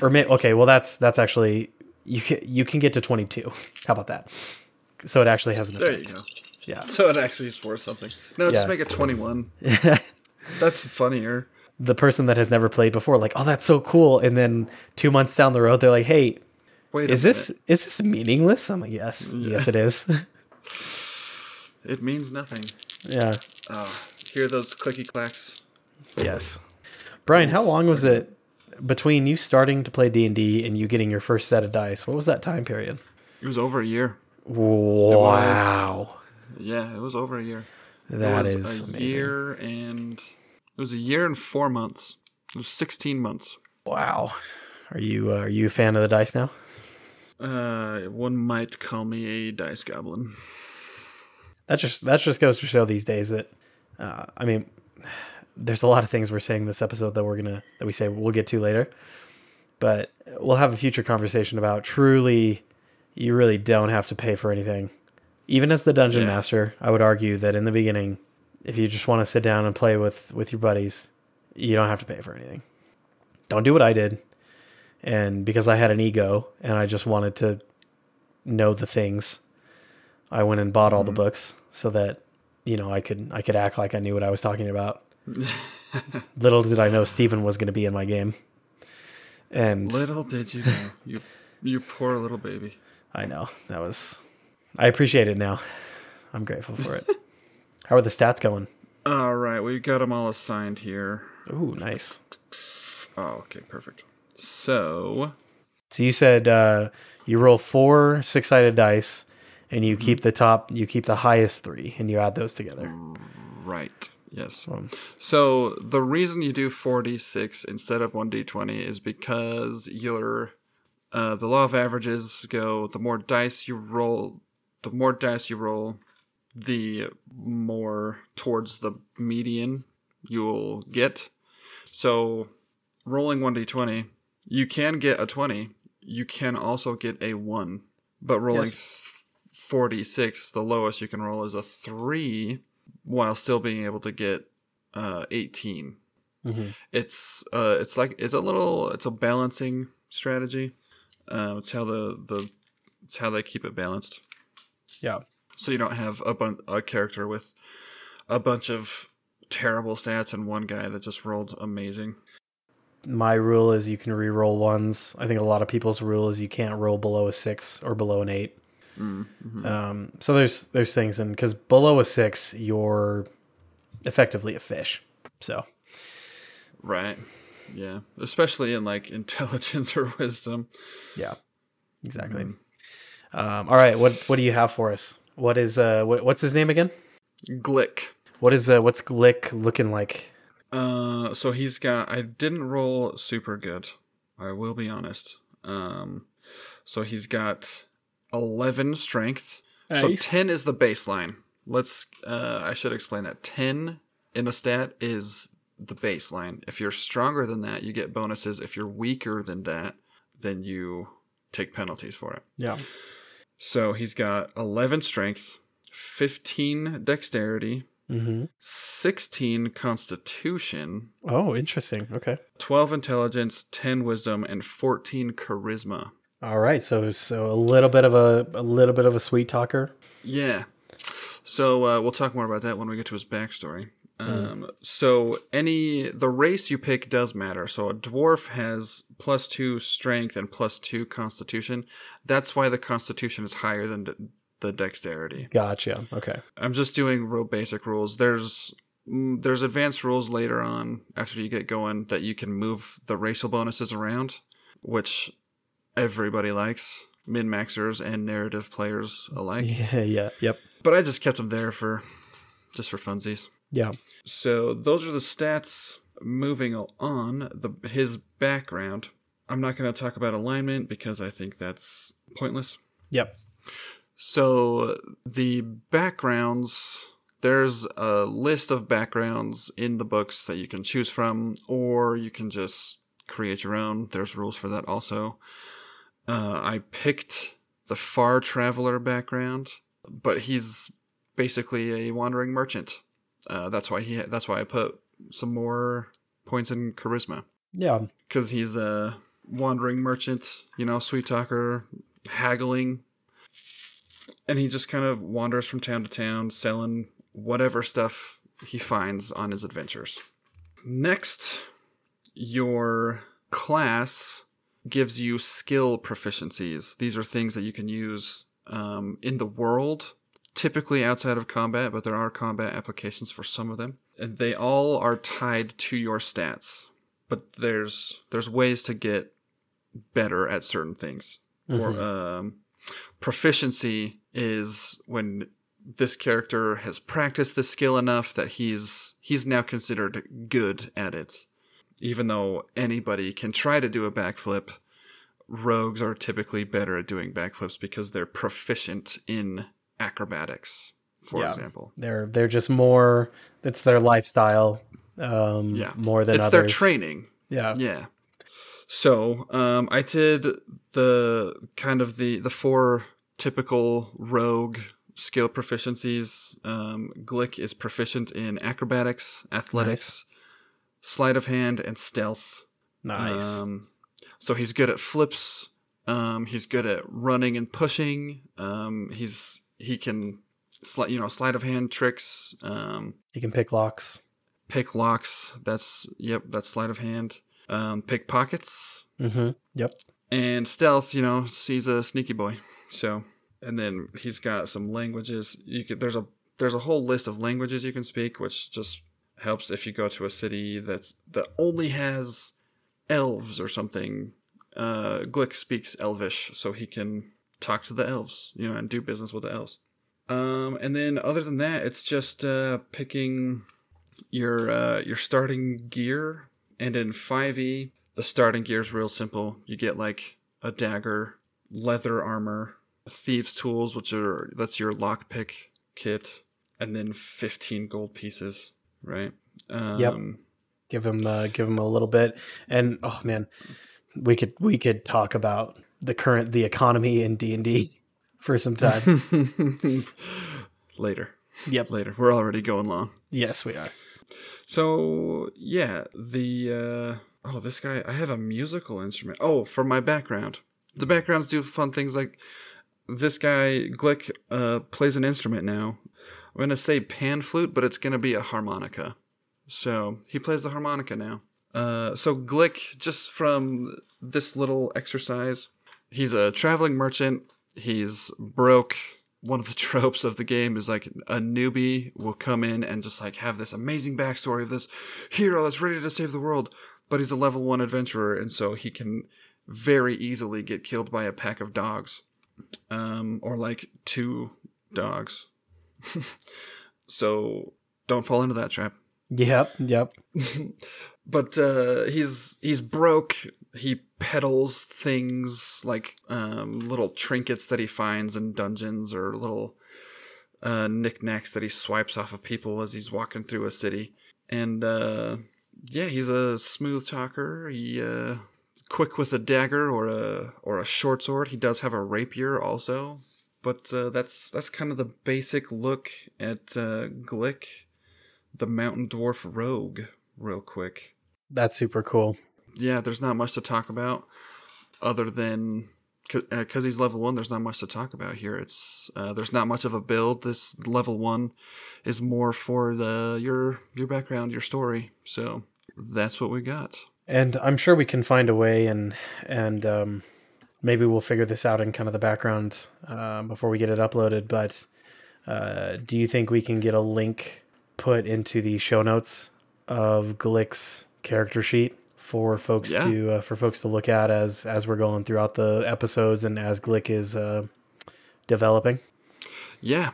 B: Or may, okay, well that's that's actually you can you can get to 22. How about that? So it actually has an effect.
A: There you go.
B: Yeah.
A: So it actually is worth something. No,
B: Yeah.
A: just make it twenty-one. [LAUGHS] That's funnier.
B: The person that has never played before like, "Oh, that's so cool." And then 2 months down the road they're like, "Hey,
A: Wait.
B: is this is this meaningless?" I'm like, "Yes. Yes it is." [LAUGHS]
A: It means nothing.
B: yeah.
A: Oh, hear those clicky clacks?
B: Yes. Bryan, how long was it between you starting to play D&D and you getting your first set of dice? What was that time period?
A: It was over a year.
B: Wow.
A: Yeah, it was over a year.
B: That is
A: a
B: amazing.
A: year and it was a year and four months. It was sixteen months.
B: Wow. Are you uh, are you a fan of the dice now?
A: Uh, one might call me a dice goblin.
B: That just that just goes to show these days that uh, I mean, there's a lot of things we're saying this episode that we're gonna that we say we'll get to later, but we'll have a future conversation about truly, you really don't have to pay for anything. Even as the dungeon
A: Yeah.
B: master, I would argue that in the beginning, if you just want to sit down and play with with your buddies, you don't have to pay for anything. Don't do what I did, and because I had an ego and I just wanted to know the things I went and bought all the books so that you know, I could I could act like I knew what I was talking about. [LAUGHS] Little did I know Steven was going to be in my game. And
A: Little did you know, you you poor little baby.
B: I know that was. I appreciate it now. I'm grateful for it. [LAUGHS] How are the stats going?
A: All right, we've got them all assigned here.
B: Ooh, nice.
A: Oh, okay, perfect. So
B: So you said uh, you roll four six-sided dice, and you keep the top, you keep the highest three, and you add those together.
A: Right. Yes.
B: Um,
A: So the reason you do 4d6 instead of 1d20 is because your uh, the law of averages go the more dice you roll, the more dice you roll, the more towards the median you'll get. So rolling 1d20, you can get a 20. You can also get a 1. But rolling
B: Yes.
A: 46, the lowest you can roll is a 3 while still being able to get uh, 18.
B: Mhm.
A: It's uh, it's like it's a little it's a balancing strategy. Um, it's how the the it's how they keep it balanced.
B: Yeah.
A: So you don't have a bun- a character with a bunch of terrible stats and one guy that just rolled amazing.
B: My rule is you can re-roll ones. I think a lot of people's rule is you can't roll below a six or below an 8
A: Mm-hmm.
B: Um, so there's there's things and because below a six you're effectively a fish. So
A: Right. Yeah. Especially in like [LAUGHS] intelligence or wisdom.
B: yeah, exactly. Um, all right, what what do you have for us? What is uh what, what's his name again?
A: Glick.
B: What is uh what's Glick looking like?
A: Uh, so he's got. I didn't roll super good. I will be honest. Um, so he's got eleven strength. So ten is the baseline. Let's. Uh, I should explain that. Ten in a stat is the baseline. If you're stronger than that, you get bonuses. If you're weaker than that, then you take penalties for it.
B: Yeah.
A: So he's got eleven strength, fifteen dexterity,
B: Mm-hmm.
A: 16 constitution,
B: Oh, interesting. Okay.
A: 12 intelligence, 10 wisdom, and 14 charisma.
B: All right. So so a little bit of a a little bit of a sweet talker.
A: Yeah. So uh, we'll talk more about that when we get to his backstory. Um, so any the race you pick does matter. So a dwarf has plus two strength and plus two constitution. That's why the constitution is higher than the, the dexterity.
B: Gotcha. Okay.
A: I'm just doing real basic rules. There's mm, there's advanced rules later on after you get going that you can move the racial bonuses around, which everybody likes, min maxers and narrative players alike. [LAUGHS]
B: Yeah. Yeah. Yep.
A: But I just kept them there for just for funsies.
B: Yeah.
A: So those are the stats. Moving on, the his background. I'm not going to talk about alignment because I think that's pointless.
B: Yep.
A: So the backgrounds, there's a list of backgrounds in the books that you can choose from, or you can just create your own. There's rules for that also. Uh, I picked the far traveler background, but he's basically a wandering merchant. Uh, that's why he. That's why I put some more points in charisma
B: Yeah.
A: because he's a wandering merchant, you know, sweet talker, haggling, and he just kind of wanders from town to town selling whatever stuff he finds on his adventures. Next, your class gives you skill proficiencies. These are things that you can use um, in the world, typically outside of combat, but there are combat applications for some of them. And they all are tied to your stats but there's there's ways to get better at certain things. For um, proficiency is when this character has practiced the skill enough that he's he's now considered good at it. Even though anybody can try to do a backflip, rogues are typically better at doing backflips because they're proficient in acrobatics, for
B: Yeah.
A: example.
B: They're they're just more. It's their lifestyle. Um,
A: Yeah.
B: More than
A: it's
B: others.
A: their training.
B: Yeah.
A: Yeah. So, um, I did the kind of the the four typical rogue skill proficiencies. Um, Glick is proficient in acrobatics, athletics, sleight of hand, and stealth.
B: Nice.
A: Um, so he's good at flips. Um, he's good at running and pushing. Um, he's he can sli- you know, sleight of hand tricks, um,
B: You can pick locks.
A: pick locks. That's yep, that's sleight of hand. Um, pickpockets
B: Mm-hmm. Yep.
A: and stealth. You know, he's a sneaky boy. So, and then he's got some languages. You could there's a there's a whole list of languages you can speak, which just helps if you go to a city that's that only has elves or something. Uh, Glick speaks Elvish, so he can talk to the elves, you know, and do business with the elves. Um, and then other than that, it's just uh, picking your uh, your starting gear. And in 5e, the starting gear is real simple. You get like a dagger, leather armor, thieves' tools, which are that's your lockpick kit, and then 15 gold pieces, right? Um,
B: Give him uh, give him a little bit. And oh man, we could we could talk about the current the economy in D and D for some time. [LAUGHS]
A: later,
B: yep.
A: later. We're already going long.
B: Yes, we are.
A: So yeah, the uh, oh this guy I have a musical instrument. Oh, for my background, the backgrounds do fun things like this guy Glick uh, plays an instrument now. I'm gonna say pan flute, but it's gonna be a harmonica. So he plays the harmonica now. Uh, so Glick, just from this little exercise, he's a traveling merchant. He's broke. One of the [LAUGHS] tropes of the game is like a newbie will come in and just like have this amazing backstory of this hero that's ready to save the world, but he's a level one adventurer, and so he can very easily get killed by a pack of dogs, um, or like two dogs. [LAUGHS] so don't fall into that trap
B: Yep. Yep. [LAUGHS]
A: but uh, he's he's broke. He peddles things like um, little trinkets that he finds in dungeons or little uh, knickknacks that he swipes off of people as he's walking through a city. And uh, yeah, he's a smooth talker. He uh, quick with a dagger or a or a short sword. He does have a rapier also. But uh, that's that's kind of the basic look at uh, Glick, the mountain dwarf rogue, real quick
B: That's super cool.
A: yeah, there's not much to talk about other than because he's level one. There's not much to talk about here. It's uh, there's not much of a build. This level one is more for the your your background, your story. So that's what we got.
B: And I'm sure we can find a way, and and um, maybe we'll figure this out in kind of the background uh, before we get it uploaded. But uh, do you think we can get a link put into the show notes of Glick's character sheet for folks
A: Yeah.
B: to uh, for folks to look at as as we're going throughout the episodes and as Glick is uh, developing?
A: Yeah,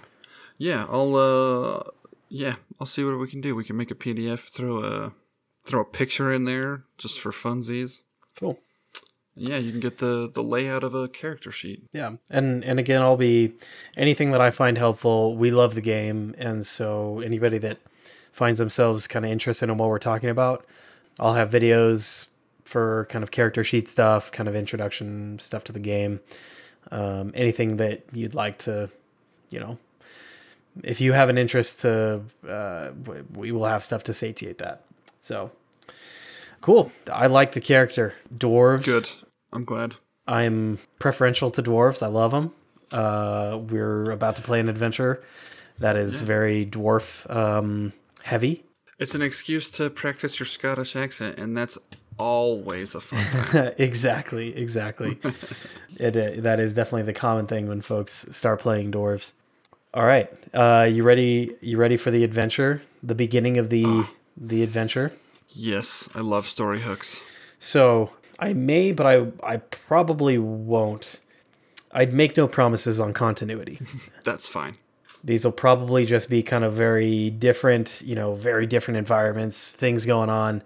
A: yeah. I'll uh, yeah. I'll see what we can do. We can make a PDF, throw a throw a picture in there just for funsies.
B: Cool.
A: Yeah, you can get the the layout of a character sheet.
B: Yeah, and and again, I'll be anything that I find helpful. We love the game, and so anybody that finds themselves kind of interested in what we're talking about, I'll have videos for kind of character sheet stuff, kind of introduction stuff to the game. Um, anything that you'd like to, you know, if you have an interest to, uh, we will have stuff to satiate that. So cool. I like the character dwarves.
A: Good. I'm glad.
B: I'm preferential to dwarves. I love them. Uh, we're about to play an adventure that is very dwarf um, heavy.
A: It's an excuse to practice your Scottish accent, and that's always a fun time. [LAUGHS]
B: exactly, exactly. [LAUGHS] it uh, that is definitely the common thing when folks start playing dwarves. All right, uh, you ready? You ready for the adventure? The beginning of the the adventure.
A: Yes, I love story hooks.
B: So I may, but I I probably won't. I'd make no promises on continuity. [LAUGHS]
A: That's fine.
B: these will probably just be kind of very different, you know, very different environments, things going on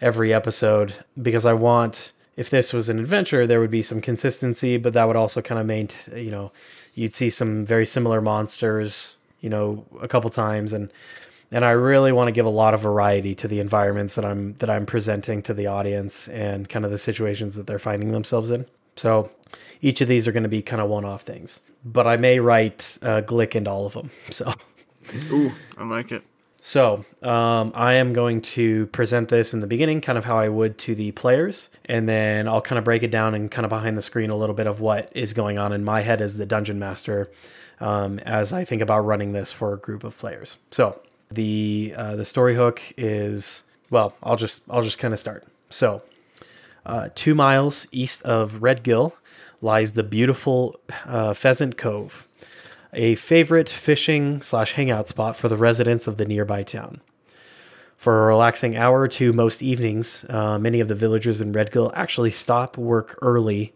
B: every episode because I want if this was an adventure, there would be some consistency, but that would also kind of maintain, you know, you'd see some very similar monsters, you know, a couple times and and I really want to give a lot of variety to the environments that I'm that I'm presenting to the audience and kind of the situations that they're finding themselves in. So each of these are going to be kind of one-off things, but I may write uh, Glick into all of them. [LAUGHS] So
A: Ooh, I like it.
B: So, um, I am going to present this in the beginning, kind of how I would to the players, and then I'll kind of break it down and kind of behind the screen a little bit of what is going on in my head as the dungeon master um, as I think about running this for a group of players. So, the uh, the story hook is well, I'll just I'll just kind of start. So, uh, two miles east of Red Gill lies the beautiful uh, Pheasant Cove a favorite fishing slash hangout spot for the residents of the nearby town. For a relaxing hour or two most evenings, uh, many of the villagers in Redgill actually stop work early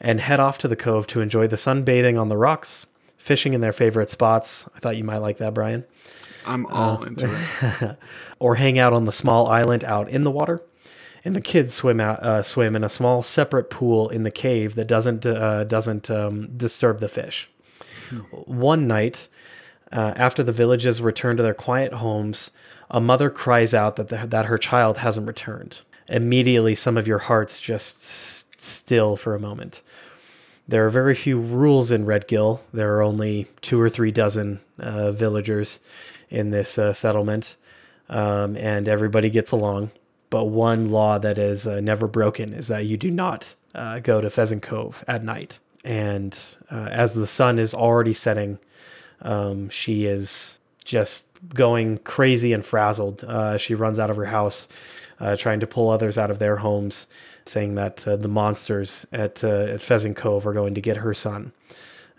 B: and head off to the cove to enjoy the sunbathing on the rocks, fishing in their favorite spots. I thought you might like that, Bryan.
A: I'm all uh, into it. [LAUGHS]
B: or hang out on the small island out in the water. And the kids swim out, uh, swim in a small separate pool in the cave that doesn't uh, doesn't um, disturb the fish. One night, uh, after the villagers return to their quiet homes, a mother cries out that, the, that her child hasn't returned. Immediately, some of your hearts just still for a moment. There are very few rules in Redgill. There are only two or three dozen uh, villagers in this uh, settlement, um, and everybody gets along. But one law that is uh, never broken is that you do not uh, go to Pheasant Cove at night and uh, as the sun is already setting, um, she is just going crazy and frazzled. Uh, she runs out of her house, uh, trying to pull others out of their homes, saying that the monsters at, at Pheasant Cove are going to get her son.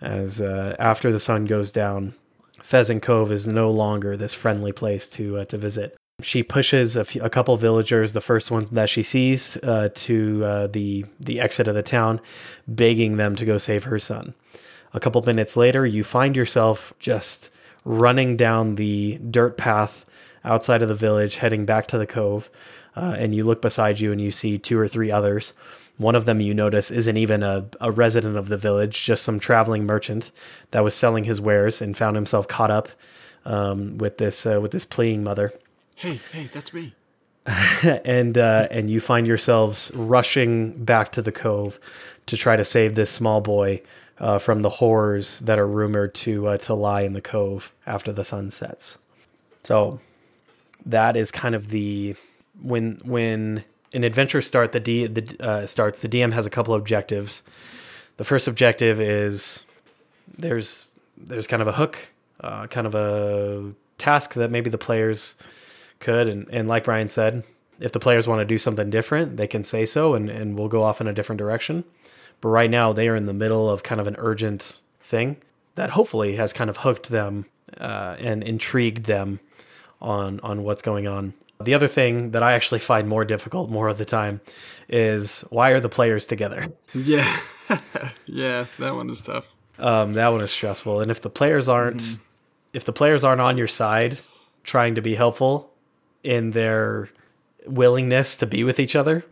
B: As after the sun goes down, Pheasant Cove is no longer this friendly place to to visit she pushes a, few, a couple villagers, the first one that she sees, uh, to uh, the the exit of the town, begging them to go save her son. A couple minutes later, you find yourself just running down the dirt path outside of the village, heading back to the cove. Uh, and you look beside you and you see two or three others. One of them you notice isn't even a, a resident of the village, just some traveling merchant that was selling his wares and found himself caught up um, with this uh, with this pleading mother
A: hey, hey, that's me. [LAUGHS]
B: and uh, and you find yourselves rushing back to the cove to try to save this small boy uh, from the horrors that are rumored to uh, to lie in the cove after the sun sets. So that is kind of the when when an adventure start the D the uh, starts the DM has a couple objectives. The first objective is there's there's kind of a hook, uh, kind of a task that maybe the players could. And, and like Bryan said, if the players want to do something different, they can say so and, and we'll go off in a different direction. But right now, they are in the middle of kind of an urgent thing that hopefully has kind of hooked them uh, and intrigued them on on what's going on. The other thing that I actually find more difficult more of the time is why are the players together? [LAUGHS]
A: Yeah, [LAUGHS] yeah, that one is tough.
B: Um, that one is stressful, and if the players aren't, mm. if the players aren't on your side, trying to be helpful, in their willingness to be with each other,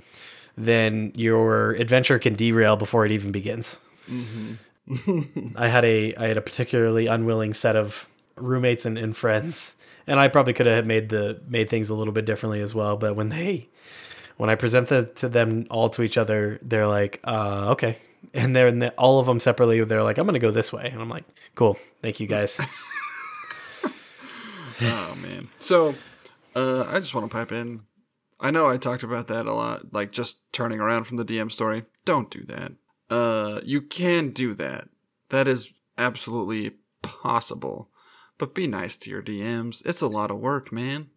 B: then your adventure can derail before it even begins. Mm-hmm. [LAUGHS] I had a I had a particularly unwilling set of roommates and, and friends, and I probably could have made the made things a little bit differently as well. But when they when I presented to them all to each other, they're like, uh, okay. And they're and all of them separately. They're like, I'm gonna go this way, and I'm like, cool, thank you guys. [LAUGHS]
A: oh man. So uh, I just want to pipe in. I know I talked about that a lot, like just turning around from the DM story. Don't do that. Uh, you can do that. That is absolutely possible. But be nice to your DMs. It's a lot of work, man.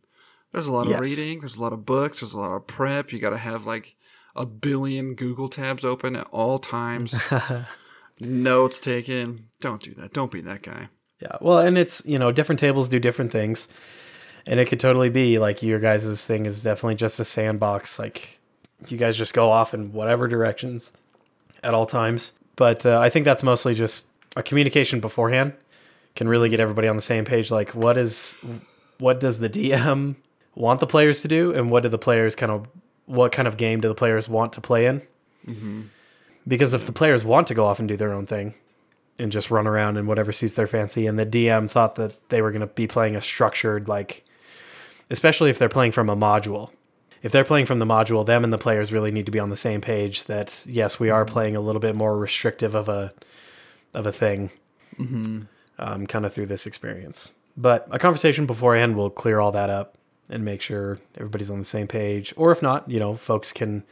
A: There's a lot of yes. reading. There's a lot of books. There's a lot of prep. You got to have like a billion Google tabs open at all times. [LAUGHS] Notes taken. Don't do that. Don't be that guy.
B: Yeah. Well, and it's, you know, different tables do different things and it could totally be like your guys' thing is definitely just a sandbox. Like you guys just go off in whatever directions at all times. But uh, I think that's mostly just a communication beforehand can really get everybody on the same page. Like what is what does the DM want the players to do, and what do the players kind of what kind of game do the players want to play in? Mm-hmm. Because if the players want to go off and do their own thing, and just run around in whatever suits their fancy. And the DM thought that they were going to be playing a structured, like especially if they're playing from a module. If they're playing from the module, them and the players really need to be on the same page. That yes, we are mm-hmm. playing a little bit more restrictive of a of a thing, mm-hmm. Um, kind of through this experience. But a conversation beforehand will clear all that up and make sure everybody's on the same page. Or if not, you know, folks can,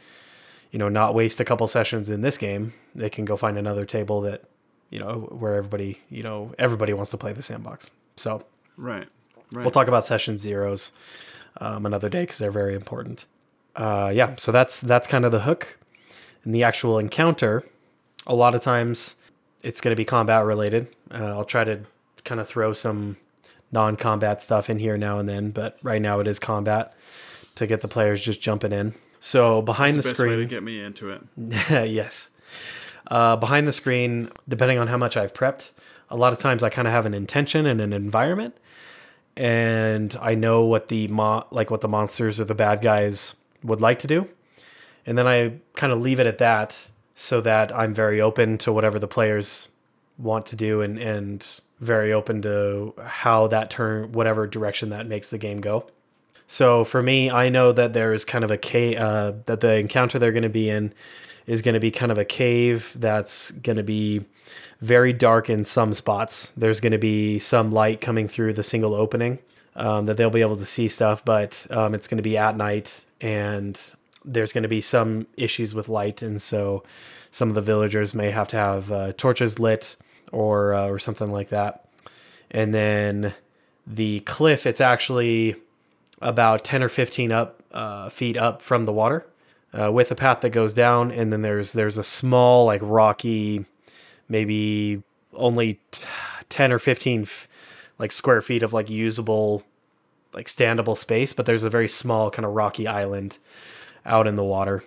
B: you know, not waste a couple sessions in this game. They can go find another table that, you know, where everybody, you know, everybody wants to play the sandbox. So
C: Right. Right.
B: we'll talk about session zeros um, another day because they're very important. Uh, yeah, so that's that's kind of the hook. And the actual encounter, a lot of times it's going to be combat related. Uh, I'll try to kind of throw some non-combat stuff in here now and then, but right now it is combat to get the players just jumping in. So behind
C: That's
B: the,
C: the best way to
B: screen,
C: get me into it. [LAUGHS]
B: yes. Uh, behind the screen, depending on how much I've prepped, a lot of times I kind of have an intention and an environment, and I know what the mo- like what the monsters or the bad guys would like to do, and then I kind of leave it at that, so that I'm very open to whatever the players want to do, and and very open to how that turn whatever direction that makes the game go. So for me, I know that there is kind of a cave uh, that the encounter they're going to be in is going to be kind of a cave that's going to be very dark in some spots. There's going to be some light coming through the single opening um, that they'll be able to see stuff, but um, it's going to be at night and there's going to be some issues with light, and so some of the villagers may have to have uh, torches lit or uh, or something like that. And then the cliff, it's actually about 10 or 15 up uh, feet up from the water uh, with a path that goes down and then there's there's a small like rocky maybe only t- 10 or 15 f- like square feet of like usable like standable space but there's a very small kind of rocky island out in the water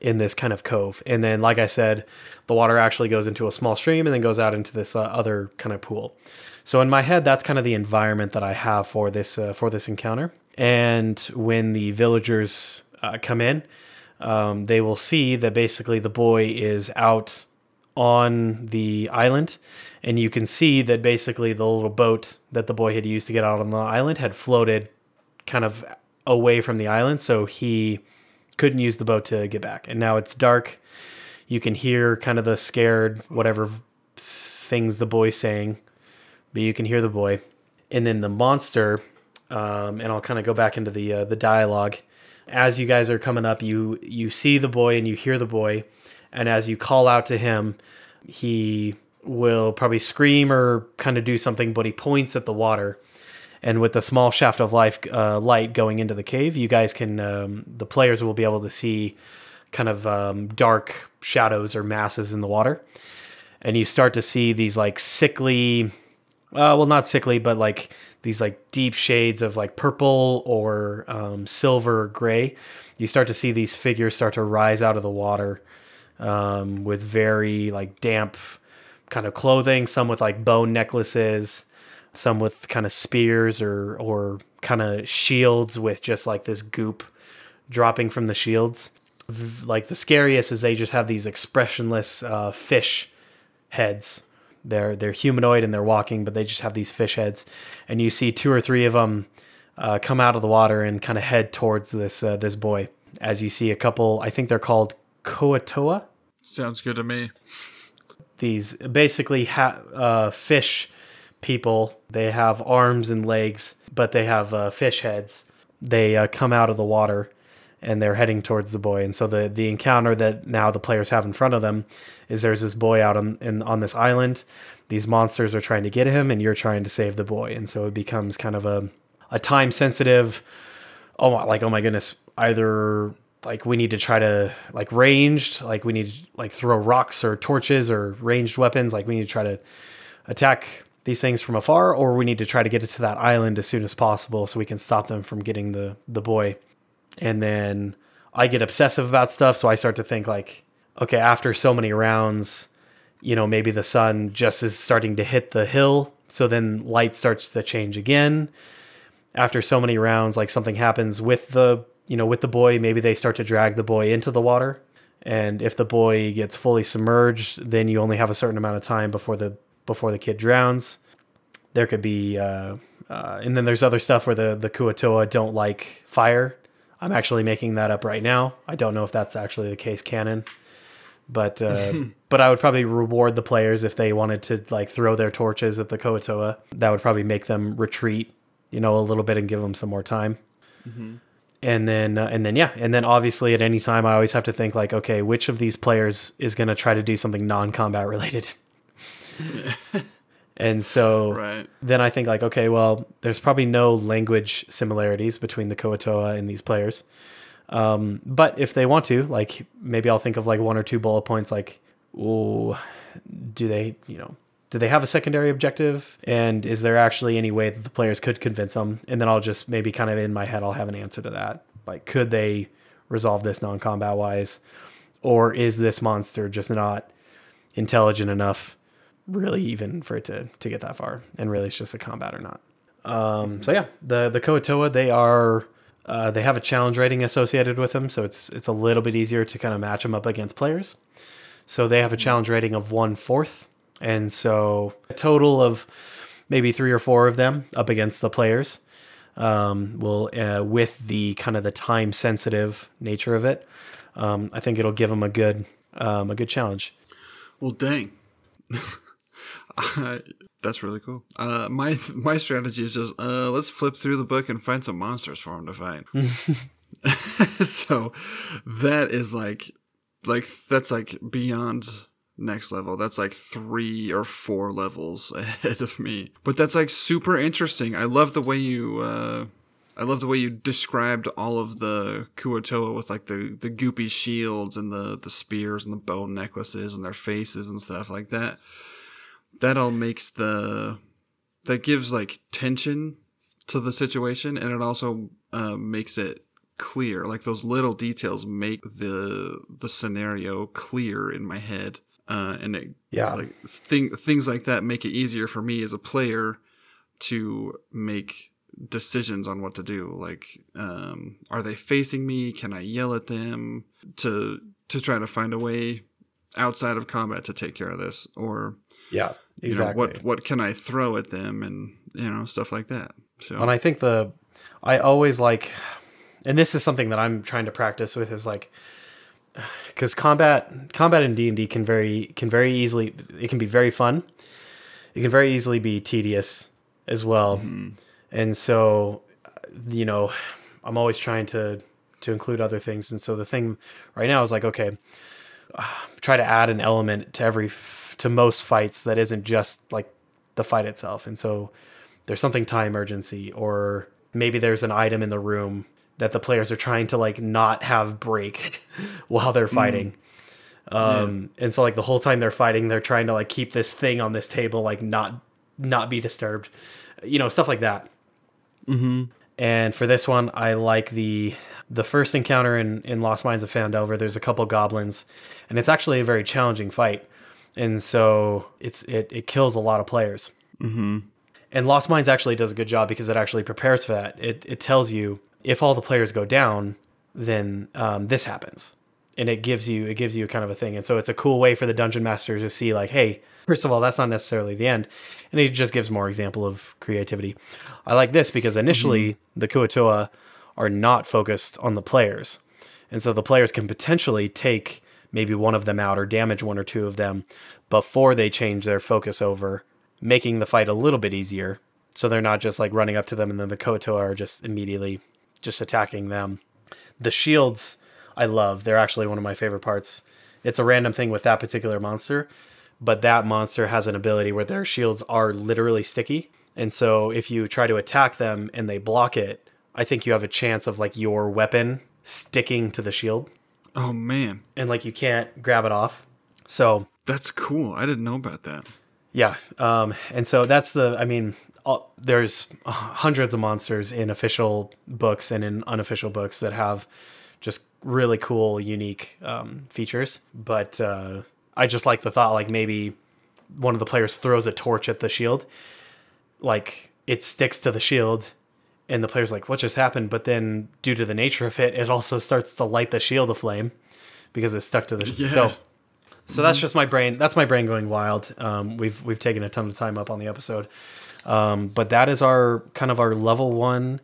B: in this kind of cove. And then like i said the water actually goes into a small stream and then goes out into this uh, other kind of pool. So in my head that's kind of the environment that i have for this uh, for this encounter. And when the villagers uh, come in um, they will see that basically the boy is out on the island. And you can see that basically the little boat that the boy had used to get out on the island had floated kind of away from the island. So he couldn't use the boat to get back. And now it's dark. You can hear kind of the scared whatever things the boy's saying but you can hear the boy. And then the monster um, and i'll kind of go back into the uh, the dialogue. As you guys are coming up you you see the boy and you hear the boy. And as you call out to him he will probably scream or kind of do something but he points at the water and with the small shaft of life uh, light going into the cave you guys can um, the players will be able to see kind of um, dark shadows or masses in the water. And you start to see these like sickly uh, well not sickly but like these like deep shades of like purple or um, silver or gray. You start to see these figures start to rise out of the water um, with very like damp kind of clothing some with like bone necklaces some with kind of spears or or kind of shields with just like this goop dropping from the shields like the scariest is they just have these expressionless uh, fish heads they're they're humanoid and they're walking, but they just have these fish heads, and you see two or three of them uh, come out of the water and kind of head towards this uh, this boy. As you see a couple, I think they're called Kuo-toa.
A: Sounds good to me.
B: These basically ha- uh, fish people. They have arms and legs, but they have uh, fish heads. They uh, come out of the water and they're heading towards the boy. And so the the encounter that now the players have in front of them is there's this boy out on in, on this island. These monsters are trying to get him, and you're trying to save the boy. And so it becomes kind of a a time sensitive. Oh like oh my goodness! Either like we need to try to like ranged, like we need to like throw rocks or torches or ranged weapons. Like we need to try to attack these things from afar, or we need to try to get it to that island as soon as possible so we can stop them from getting the the boy and then I get obsessive about stuff. So I start to think like, okay, after so many rounds, you know, maybe the sun just is starting to hit the hill. So then light starts to change again. After so many rounds, like something happens with the, you know, with the boy, maybe they start to drag the boy into the water. And if the boy gets fully submerged, then you only have a certain amount of time before the before the kid drowns. There could be, uh, uh, and then there's other stuff where the the Kuo-toa don't like fire, I'm actually making that up right now. I don't know if that's actually the case canon, But uh, [LAUGHS] but I would probably reward the players if they wanted to like throw their torches at the Kuo-toa. That would probably make them retreat, you know, a little bit and give them some more time. And then uh, and then yeah, and then obviously at any time I always have to think like, okay, which of these players is going to try to do something non-combat related? [LAUGHS] [LAUGHS] and so
C: Right.
B: then I think like, okay, well, there's probably no language similarities between the Kuo-toa and these players. Um, but if they want to, like, maybe I'll think of like one or two bullet points, like, ooh, do they, you know, do they have a secondary objective? And is there actually any way that the players could convince them? And then I'll just maybe kind of in my head, I'll have an answer to that. Like, could they resolve this non-combat wise, or is this monster just not intelligent enough really even for it to to get that far. And really it's just a combat or not. Um so yeah the the Kuo-toa they are uh, they have a challenge rating associated with them. So it's it's a little bit easier to kind of match them up against players. So they have a challenge rating of one fourth. And so a total of maybe three or four of them up against the players um, will uh, with the kind of the time sensitive nature of it um, i think it'll give them a good um, a good challenge.
A: Well, dang. [LAUGHS] [LAUGHS] That's really cool. Uh, my my strategy is just uh, let's flip through the book and find some monsters for him to fight. [LAUGHS] [LAUGHS] so that is like like that's like beyond next level. That's like three or four levels ahead of me. But that's like super interesting. I love the way you uh I love the way you described all of the Kuo-toa with like the, the goopy shields and the, the spears and the bone necklaces and their faces and stuff like that. That all makes the that gives like tension to the situation and it also uh, makes it clear. Like those little details make the the scenario clear in my head. Uh, and it
B: Yeah.
A: like thing, things like that make it easier for me as a player to make decisions on what to do like um are they facing me can i yell at them to to try to find a way outside of combat to take care of this or
B: yeah
A: you know, what what can i throw at them and you know stuff like that so
B: And I think the I always like and this is something that I'm trying to practice with is like cuz combat combat in D&D can very can very easily it can be very fun. It can very easily be tedious as well. Mm-hmm. And so you know, I'm always trying to to include other things and so the thing right now is like okay, try to add an element to every to most fights that isn't just like the fight itself. And so there's something time urgency or maybe there's an item in the room that the players are trying to like not have break [LAUGHS] while they're fighting. Um and so like the whole time they're fighting they're trying to like keep this thing on this table like not not be disturbed. You know, stuff like that. Mm-hmm. And for this one, I like the the first encounter in in Lost Mines of Phandelver. There's a couple goblins, and it's actually a very challenging fight, and so it's it it kills a lot of players. Mm-hmm. And Lost Mines actually does a good job because it actually prepares for that. It it tells you if all the players go down, then um, this happens, and it gives you it gives you kind of a thing. And so it's a cool way for the dungeon master to see like, hey, first of all, that's not necessarily the end, and it just gives more example of creativity. I like this because initially the Kuo-toa are not focused on the players, and so the players can potentially take maybe one of them out or damage one or two of them before they change their focus over, making the fight a little bit easier. So they're not just like running up to them and then the Kuo-toa are just immediately just attacking them. The shields I love. They're actually one of my favorite parts. It's a random thing with that particular monster, but that monster has an ability where their shields are literally sticky. And so if you try to attack them and they block it, I think you have a chance of like your weapon sticking to the shield
A: oh man
B: and like you can't grab it off. So
A: that's cool i didn't know about that
B: yeah, um, and so that's the. I mean, all, there's hundreds of monsters in official books and in unofficial books that have just really cool, unique um, features. But uh, I just like the thought, like maybe one of the players throws a torch at the shield, like it sticks to the shield, and the player's like, "What just happened?" But then, due to the nature of it, it also starts to light the shield aflame because it's stuck to the.
A: Yeah.
B: So so that's just my brain. That's my brain going wild. Um, we've we've taken a ton of time up on the episode, um, but that is our kind of our level one.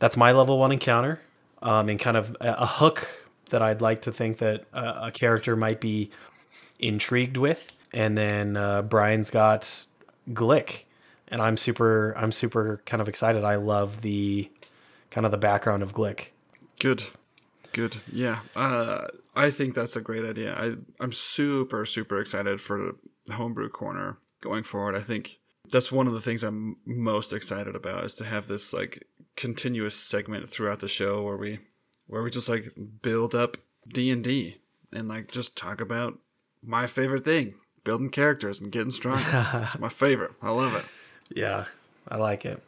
B: That's my level one encounter, um, and kind of a, a hook that I'd like to think that a, a character might be intrigued with. And then uh, Bryan's got Glick, and I'm super I'm super kind of excited. I love the kind of the background of Glick.
A: Good. Good. Yeah. Uh, I think that's a great idea. I, I'm super, super excited for Homebrew Corner going forward. I think that's one of the things I'm most excited about is to have this like continuous segment throughout the show where we where we just like build up D and D and like just talk about my favorite thing, building characters and getting stronger. [LAUGHS] it's my favorite. I love it.
B: Yeah, I like it.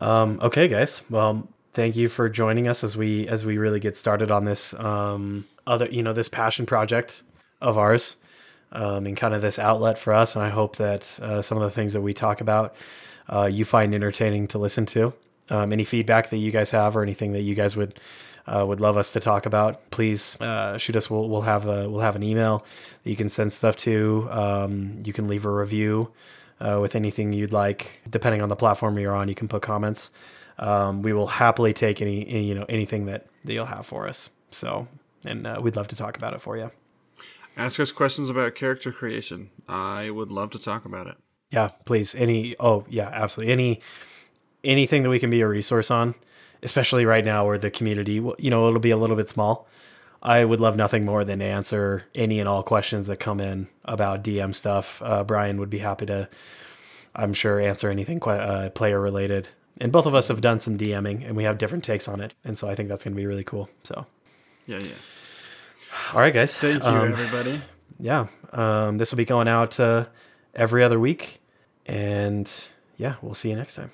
B: Um, okay, guys. Well, thank you for joining us as we as we really get started on this um, other you know this passion project of ours um, and kind of this outlet for us. And I hope that uh, some of the things that we talk about uh, you find entertaining to listen to. Um, any feedback that you guys have or anything that you guys would uh, would love us to talk about, please uh, shoot us. We'll, we'll have a we'll have an email that you can send stuff to. Um, you can leave a review uh, with anything you'd like, depending on the platform you're on. You can put comments. Um, we will happily take any, any, you know anything that, that you'll have for us. So, and uh, we'd love to talk about it for you.
A: Ask us questions about character creation. I would love to talk about it.
B: Yeah, please. Any oh yeah, absolutely. Any anything that we can be a resource on, especially right now where the community, you know, it'll be a little bit small. I would love nothing more than to answer any and all questions that come in about DM stuff. Uh, Bryan would be happy to, I'm sure, answer anything uh, player related. And both of us have done some DMing, and we have different takes on it, and so I think that's going to be really cool. So,
A: yeah, yeah.
B: All right, guys.
A: Thank you, um, everybody.
B: Yeah, um, this will be going out uh, every other week, and yeah, we'll see you next time.